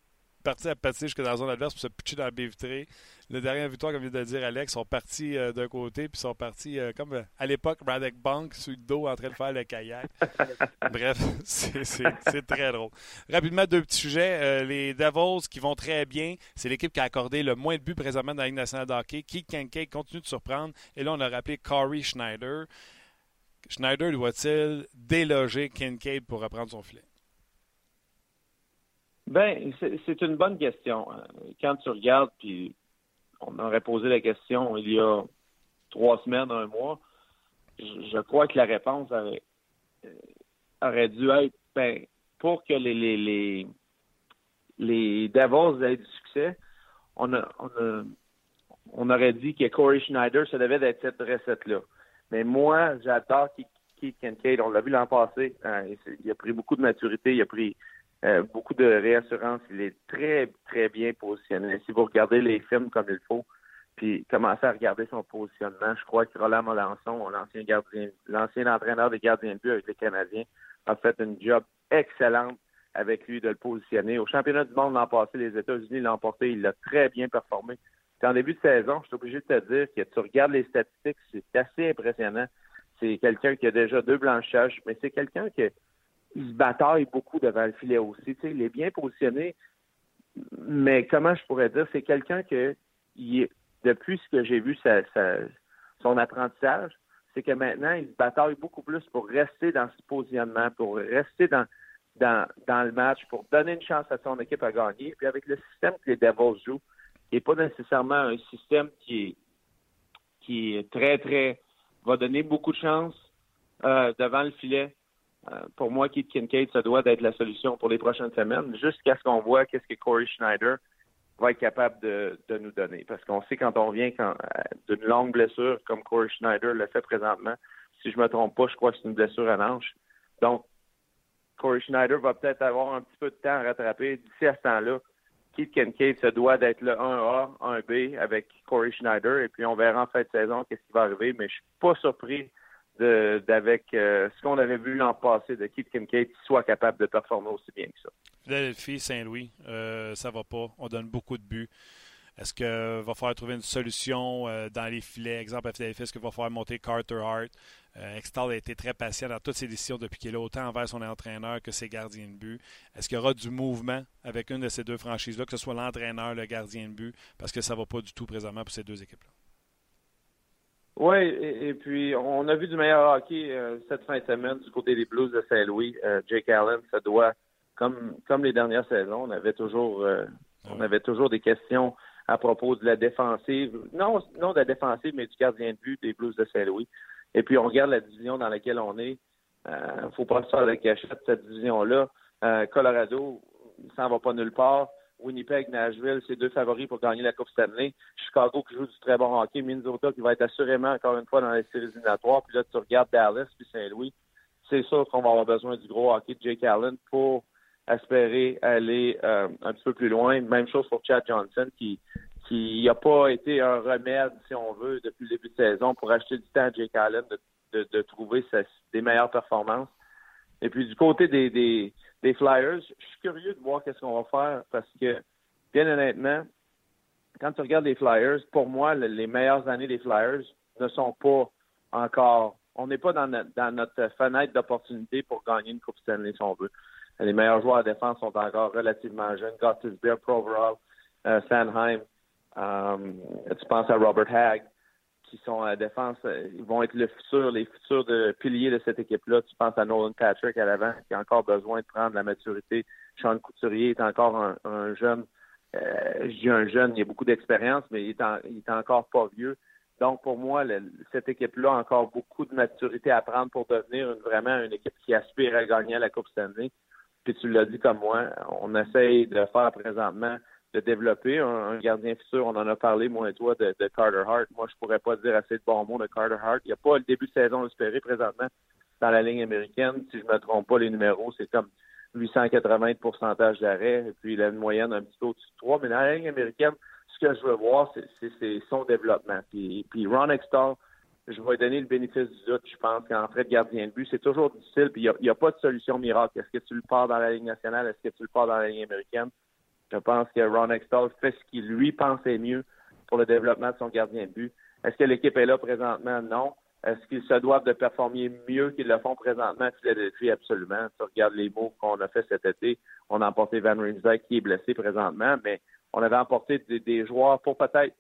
partis à patiner jusque dans la zone adverse pour se pitcher dans la baie vitrée. Le dernier victoire, comme vient de dire Alex, sont partis euh, d'un côté, puis sont partis euh, comme euh, à l'époque, Braddock Bank, sur le dos, en train de faire le kayak. Bref, c'est très drôle. Rapidement, deux petits sujets. les Devils qui vont très bien, c'est l'équipe qui a accordé le moins de buts présentement dans la Ligue nationale de hockey. Keith Kincaid continue de surprendre. Et là, on a rappelé Corey Schneider. Schneider doit-il déloger Kincaid pour reprendre son filet? Ben, c'est une bonne question. Quand tu regardes, puis on aurait posé la question il y a trois semaines, un mois, je, crois que la réponse aurait, euh, dû être ben, pour que les, Devils aient du succès, on, a, on, aurait dit que Corey Schneider, ça devait être cette recette-là. Mais moi, j'adore Keith Kincaid. On l'a vu l'an passé. Hein, il a pris beaucoup de maturité. Il a pris euh, beaucoup de réassurance. Il est très, très bien positionné. Si vous regardez les films comme il faut, puis commencez à regarder son positionnement, je crois que Roland Molançon, l'ancien gardien, l'ancien entraîneur des gardiens de but avec les Canadiens, a fait une job excellente avec lui de le positionner. Au championnat du monde l'an passé, les États-Unis l'ont emporté. Il a très bien performé. en début de saison, je suis obligé de te dire que tu regardes les statistiques, c'est assez impressionnant. C'est quelqu'un qui a déjà deux blanchages, mais c'est quelqu'un qui il se bataille beaucoup devant le filet aussi. il est bien positionné, mais comment je pourrais dire, c'est quelqu'un que depuis ce que j'ai vu son apprentissage, c'est que maintenant, il se bataille beaucoup plus pour rester dans ce positionnement, pour rester dans, dans, le match, pour donner une chance à son équipe à gagner. Puis avec le système que les Devils jouent, qui n'est pas nécessairement un système qui est qui est très, très, va donner beaucoup de chance euh, devant le filet. Euh, pour moi, Keith Kincaid, ça doit être la solution pour les prochaines semaines, jusqu'à ce qu'on voit qu'est-ce que Corey Schneider va être capable de, nous donner. Parce qu'on sait quand on vient quand, euh, d'une longue blessure, comme Corey Schneider le fait présentement, si je me trompe pas, je crois que c'est une blessure à l'anche. Donc, Corey Schneider va peut-être avoir un petit peu de temps à rattraper d'ici à ce temps-là. Keith Kincaid se doit d'être le 1A, 1B avec Corey Schneider, et puis on verra en fin de saison qu'est-ce qui va arriver, mais je suis pas surpris d'avec euh, ce qu'on avait vu l'an passé de Keith Kincaid soit capable de performer aussi bien que ça. Philadelphie, Saint-Louis, euh, ça va pas. On donne beaucoup de buts. Est-ce qu'il va falloir trouver une solution euh, dans les filets? Exemple à Philadelphie, est-ce qu'il va falloir monter Carter Hart? Euh, a été très patient dans toutes ses décisions depuis qu'il est autant envers son entraîneur que ses gardiens de but. Est-ce qu'il y aura du mouvement avec une de ces deux franchises-là, que ce soit l'entraîneur, le gardien de but, parce que ça ne va pas du tout présentement pour ces deux équipes-là? Oui, et, puis on a vu du meilleur hockey euh, cette fin de semaine du côté des Blues de Saint-Louis. Euh, Jake Allen, ça doit, comme comme les dernières saisons, on avait toujours euh, on avait toujours des questions à propos de la défensive. Non, non de la défensive, mais du gardien de but des Blues de Saint-Louis. Et puis on regarde la division dans laquelle on est. Il faut pas se faire la cachette de cette division-là. Colorado, ça ne va pas nulle part. Winnipeg, Nashville, c'est deux favoris pour gagner la Coupe Stanley. Chicago qui joue du très bon hockey. Minnesota qui va être assurément encore une fois dans les séries éliminatoires. Puis là, tu regardes Dallas puis Saint-Louis. C'est sûr qu'on va avoir besoin du gros hockey de Jake Allen pour espérer aller euh, un petit peu plus loin. Même chose pour Chad Johnson qui qui n'a pas été un remède, si on veut, depuis le début de saison pour acheter du temps à Jake Allen de, de, trouver des meilleures performances. Et puis du côté des, des, Flyers, je suis curieux de voir qu'est-ce qu'on va faire parce que, bien honnêtement, quand tu regardes les Flyers, pour moi, les meilleures années des Flyers ne sont pas encore. On n'est pas dans notre, fenêtre d'opportunité pour gagner une Coupe Stanley si on veut. Les meilleurs joueurs à défense sont encore relativement jeunes. Gottisbehere, Provorov, euh, Sandheim. Euh, tu penses à Robert Hagg qui sont à la défense, euh, ils vont être le futur, les futurs de, piliers de cette équipe-là. Tu penses à Nolan Patrick à l'avant, qui a encore besoin de prendre la maturité. Sean Couturier est encore un, jeune. Euh, je dis un jeune, il a beaucoup d'expérience, mais il est, encore pas vieux. Donc, pour moi, cette équipe-là a encore beaucoup de maturité à prendre pour devenir vraiment une équipe qui aspire à gagner la Coupe Stanley. Puis tu l'as dit comme moi, on essaye de faire présentement de développer un, gardien futur. On en a parlé, moi et toi, de, Carter Hart. Moi, je pourrais pas dire assez de bons mots de Carter Hart. Il n'y a pas le début de saison espéré présentement dans la ligne américaine. Si je me trompe pas, les numéros, c'est comme 880 de pourcentage d'arrêt, et puis il a une moyenne un petit peu au-dessus de 3. Mais dans la ligne américaine, ce que je veux voir, c'est son développement. Puis, puis Ron Extall, je vais donner le bénéfice du doute, je pense, qu'en fait de gardien de but, c'est toujours difficile, puis il n'y a, a, pas de solution miracle. Est-ce que tu le pars dans la ligne nationale? Est-ce que tu le pars dans la ligne américaine? Je pense que Ron Extall fait ce qu'il lui pensait mieux pour le développement de son gardien de but. Est-ce que l'équipe est là présentement? Non. Est-ce qu'ils se doivent de performer mieux qu'ils le font présentement? À Philadelphie? Absolument. Tu regardes les mots qu'on a fait cet été. On a emporté Van Riemsdyk qui est blessé présentement, mais on avait emporté des, joueurs pour peut-être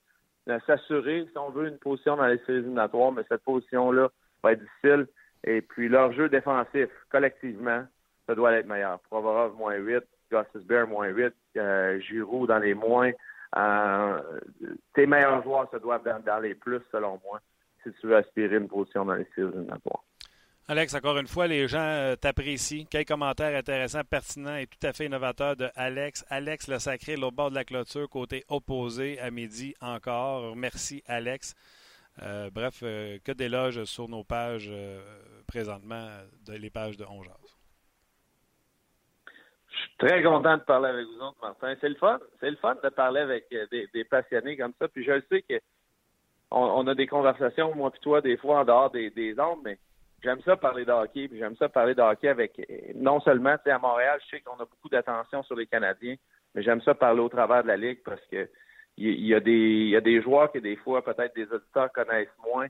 euh, s'assurer, si on veut, une position dans les séries éliminatoires, mais cette position-là va être difficile. Et puis leur jeu défensif, collectivement, ça doit être meilleur. Provorov, moins 8, Gosses Bear, moins 8, euh, Giroud dans les moins. Euh, tes meilleurs joueurs se doivent dans, les plus, selon moi, si tu veux aspirer une position dans les séries éliminatoires. Alex, encore une fois, les gens euh, t'apprécient. Quel commentaire intéressant, pertinent et tout à fait innovateur de Alex. Alex le sacré, l'autre bord de la clôture, côté opposé à midi encore. Merci, Alex. bref, que d'éloges sur nos pages présentement, les pages de Ongeas. Je suis très content de parler avec vous autres, Martin. C'est le fun. C'est le fun de parler avec euh, des, passionnés comme ça. Puis je sais que on, a des conversations, moi et toi, des fois en dehors des, des ondes, mais j'aime ça parler de hockey. Puis j'aime ça parler de hockey avec euh, non seulement, à Montréal, je sais qu'on a beaucoup d'attention sur les Canadiens, mais j'aime ça parler au travers de la Ligue parce que il y, a des il y a des joueurs que des fois peut-être des auditeurs connaissent moins.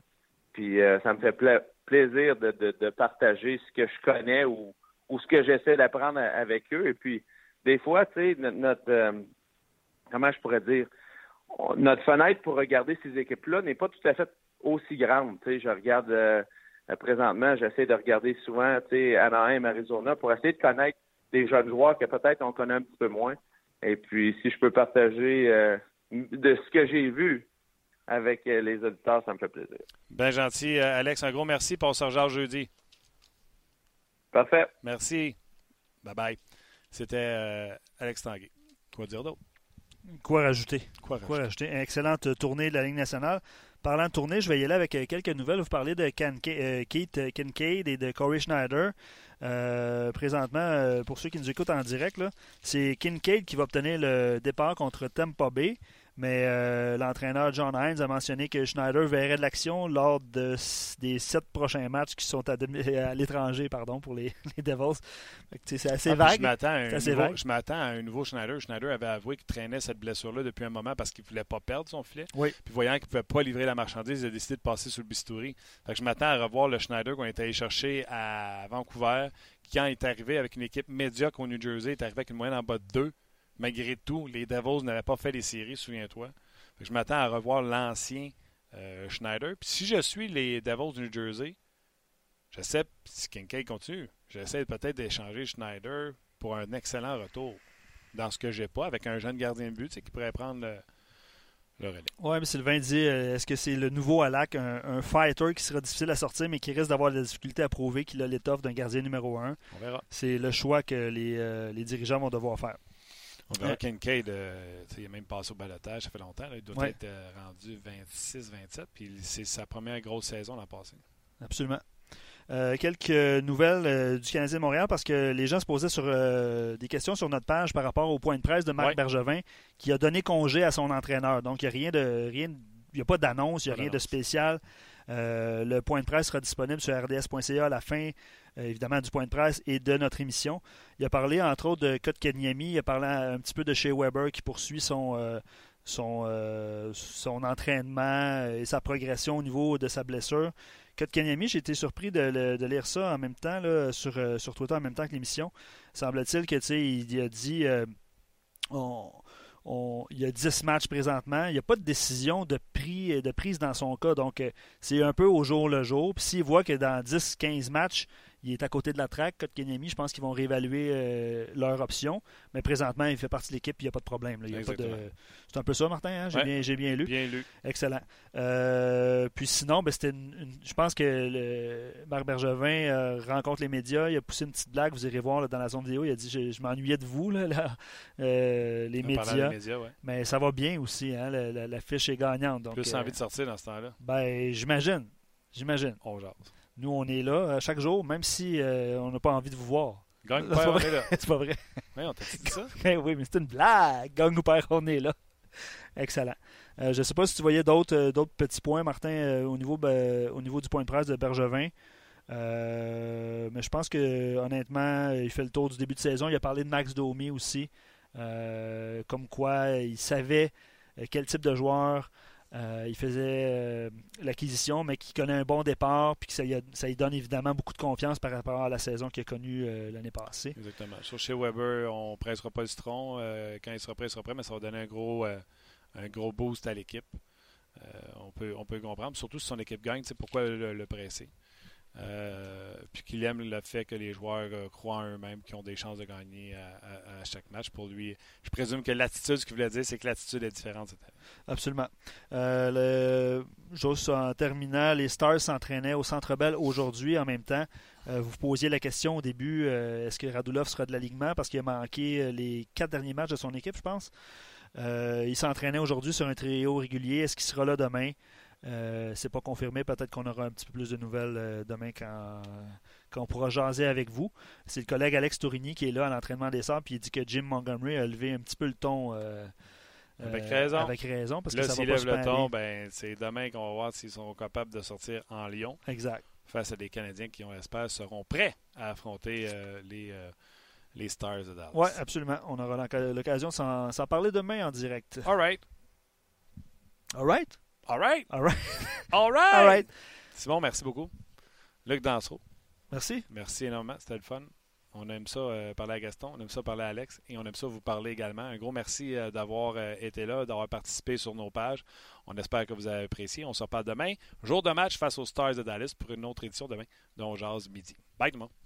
Puis euh, ça me fait plaisir de, de, de partager ce que je connais ou ou ce que j'essaie d'apprendre avec eux. Et puis, des fois, tu sais, notre, euh, comment je pourrais dire, notre fenêtre pour regarder ces équipes-là n'est pas tout à fait aussi grande. Tu sais, je regarde euh, présentement, j'essaie de regarder souvent, tu sais, Anaheim, Arizona, pour essayer de connaître des jeunes joueurs que peut-être on connaît un petit peu moins. Et puis, si je peux partager euh, de ce que j'ai vu avec les auditeurs, ça me fait plaisir. Bien gentil, Alex. Un gros merci. pour ce jeudi. Parfait. Merci. Bye bye. C'était Alex Tanguay. Quoi dire d'autre? Quoi rajouter? Quoi rajouter? excellente tournée de la Ligue nationale. Parlant de tournée, je vais y aller avec euh, quelques nouvelles. Vous parlez de euh, Keith euh, Kincaid et de Corey Schneider. présentement, pour ceux qui nous écoutent en direct, c'est Kincaid qui va obtenir le départ contre Tampa Bay. Mais euh, l'entraîneur John Hines a mentionné que Schneider verrait de l'action lors de, des sept prochains matchs qui sont à, l'étranger pardon, pour les, Devils. C'est assez ah, vague. Je m'attends à, un nouveau Schneider. Schneider avait avoué qu'il traînait cette blessure-là depuis un moment parce qu'il ne voulait pas perdre son filet. Oui. Puis voyant qu'il ne pouvait pas livrer la marchandise, il a décidé de passer sur le bistouri. je m'attends à revoir le Schneider qu'on est allé chercher à Vancouver, qui quand il est arrivé avec une équipe médiocre au New Jersey, est arrivé avec une moyenne en bas de 2 malgré tout, les Devils n'avaient pas fait les séries, souviens-toi. Je m'attends à revoir l'ancien euh, Schneider. Puis si je suis les Devils du New Jersey, j'essaie, si Kincaid continue, j'essaie peut-être d'échanger Schneider pour un excellent retour dans ce que j'ai pas, avec un jeune gardien de but qui pourrait prendre le, relais. Oui, mais Sylvain dit euh, est-ce que c'est le nouveau Alak, un, fighter qui sera difficile à sortir, mais qui risque d'avoir des difficultés à prouver qu'il a l'étoffe d'un gardien numéro un? On verra. C'est le choix que les, euh, les dirigeants vont devoir faire. On verra Kincaid, euh, il a même passé au balotage, ça fait longtemps. il doit être euh, rendu 26-27, puis c'est sa première grosse saison l'an passé. Absolument. Euh, quelques nouvelles du Canadien de Montréal parce que les gens se posaient sur des questions sur notre page par rapport au point de presse de Marc Bergevin qui a donné congé à son entraîneur. Donc il n'y a rien de rien, il a pas d'annonce, il n'y a rien de spécial. Le point de presse sera disponible sur rds.ca à la fin euh, évidemment, du point de presse et de notre émission. Il a parlé, entre autres, de Kotkaniemi. Il a parlé un petit peu de chez Weber qui poursuit son, euh, son, euh, entraînement et sa progression au niveau de sa blessure. Kotkaniemi, j'ai été surpris de, lire ça en même temps là, sur, sur Twitter, en même temps que l'émission. Semble-t-il que il a dit il y a 10 matchs présentement. Il n'y a pas de décision de, prix, de prise dans son cas. Donc, c'est un peu au jour le jour. Puis s'il voit que dans 10-15 matchs, il est à côté de la track. Kotkaniemi, je pense qu'ils vont réévaluer euh, leur option. Mais présentement, il fait partie de l'équipe, il n'y a pas de problème. C'est un peu ça, Martin. Hein? J'ai bien, lu. Bien lu. Excellent. Euh, puis sinon, ben, c'était je pense que le... Marc Bergevin euh, rencontre les médias. Il a poussé une petite blague. Vous irez voir dans la zone vidéo. Il a dit Je, m'ennuyais de vous, là, les médias. Mais ça va bien aussi. Hein? La, fiche est gagnante. Donc, Plus envie de sortir dans ce temps-là. Ben, j'imagine. J'imagine. On jase. Nous, on est là euh, chaque jour, même si euh, on n'a pas envie de vous voir. Gagne ou père, on est là. c'est pas vrai. Oui, on t'a dit ça? oui, mais c'est une blague. Gagne ou père, on est là. Excellent. Euh, je ne sais pas si tu voyais d'autres, d'autres petits points, Martin, au, niveau, ben, au niveau du point de presse de Bergevin. mais je pense que honnêtement, il fait le tour du début de saison. Il a parlé de Max Domi aussi. comme quoi il savait quel type de joueur euh, il faisait euh, l'acquisition, mais qui connaît un bon départ, puis que ça, lui donne évidemment beaucoup de confiance par rapport à la saison qu'il a connue euh, l'année passée. Exactement. Sur chez Weber, on ne pressera pas le citron. quand il sera prêt, il sera prêt, mais ça va donner un gros, un gros boost à l'équipe. on, peut, on peut comprendre. Surtout si son équipe gagne, c'est pourquoi le presser. Euh, puis qu'il aime le fait que les joueurs euh, croient en eux-mêmes, qu'ils ont des chances de gagner à, chaque match. Pour lui, je présume que l'attitude, ce qu'il voulait dire, c'est que l'attitude est différente. Absolument. Euh, juste en terminant, les Stars s'entraînaient au Centre Bell aujourd'hui en même temps. vous posiez la question au début, est-ce que Radulov sera de l'alignement parce qu'il a manqué les quatre derniers matchs de son équipe, je pense. il s'entraînait aujourd'hui sur un trio régulier. Est-ce qu'il sera là demain? Euh, c'est pas confirmé. Peut-être qu'on aura un petit peu plus de nouvelles euh, demain quand, quand, on pourra jaser avec vous. C'est le collègue Alex Tourigny qui est là à l'entraînement des Sables. Puis il dit que Jim Montgomery a levé un petit peu le ton. Euh, avec raison. Avec raison. Parce là, que ça s'il lève le ton, ben, c'est demain qu'on va voir s'ils sont capables de sortir en Lyon. Exact. Face à des Canadiens qui, on espère, seront prêts à affronter les, les Stars de Dallas. Oui, absolument. On aura l'occasion de s'en parler demain en direct. All right. All right. All right. All right. All right. All right. Simon, merci beaucoup. Luc Dansereau. Merci. Merci énormément. C'était le fun. On aime ça euh, parler à Gaston, on aime ça parler à Alex et on aime ça vous parler également. Un gros merci euh, d'avoir euh, été là, d'avoir participé sur nos pages. On espère que vous avez apprécié. On se reparle demain. Jour de match face aux Stars de Dallas pour une autre édition demain dont Jazz midi. Bye tout le monde.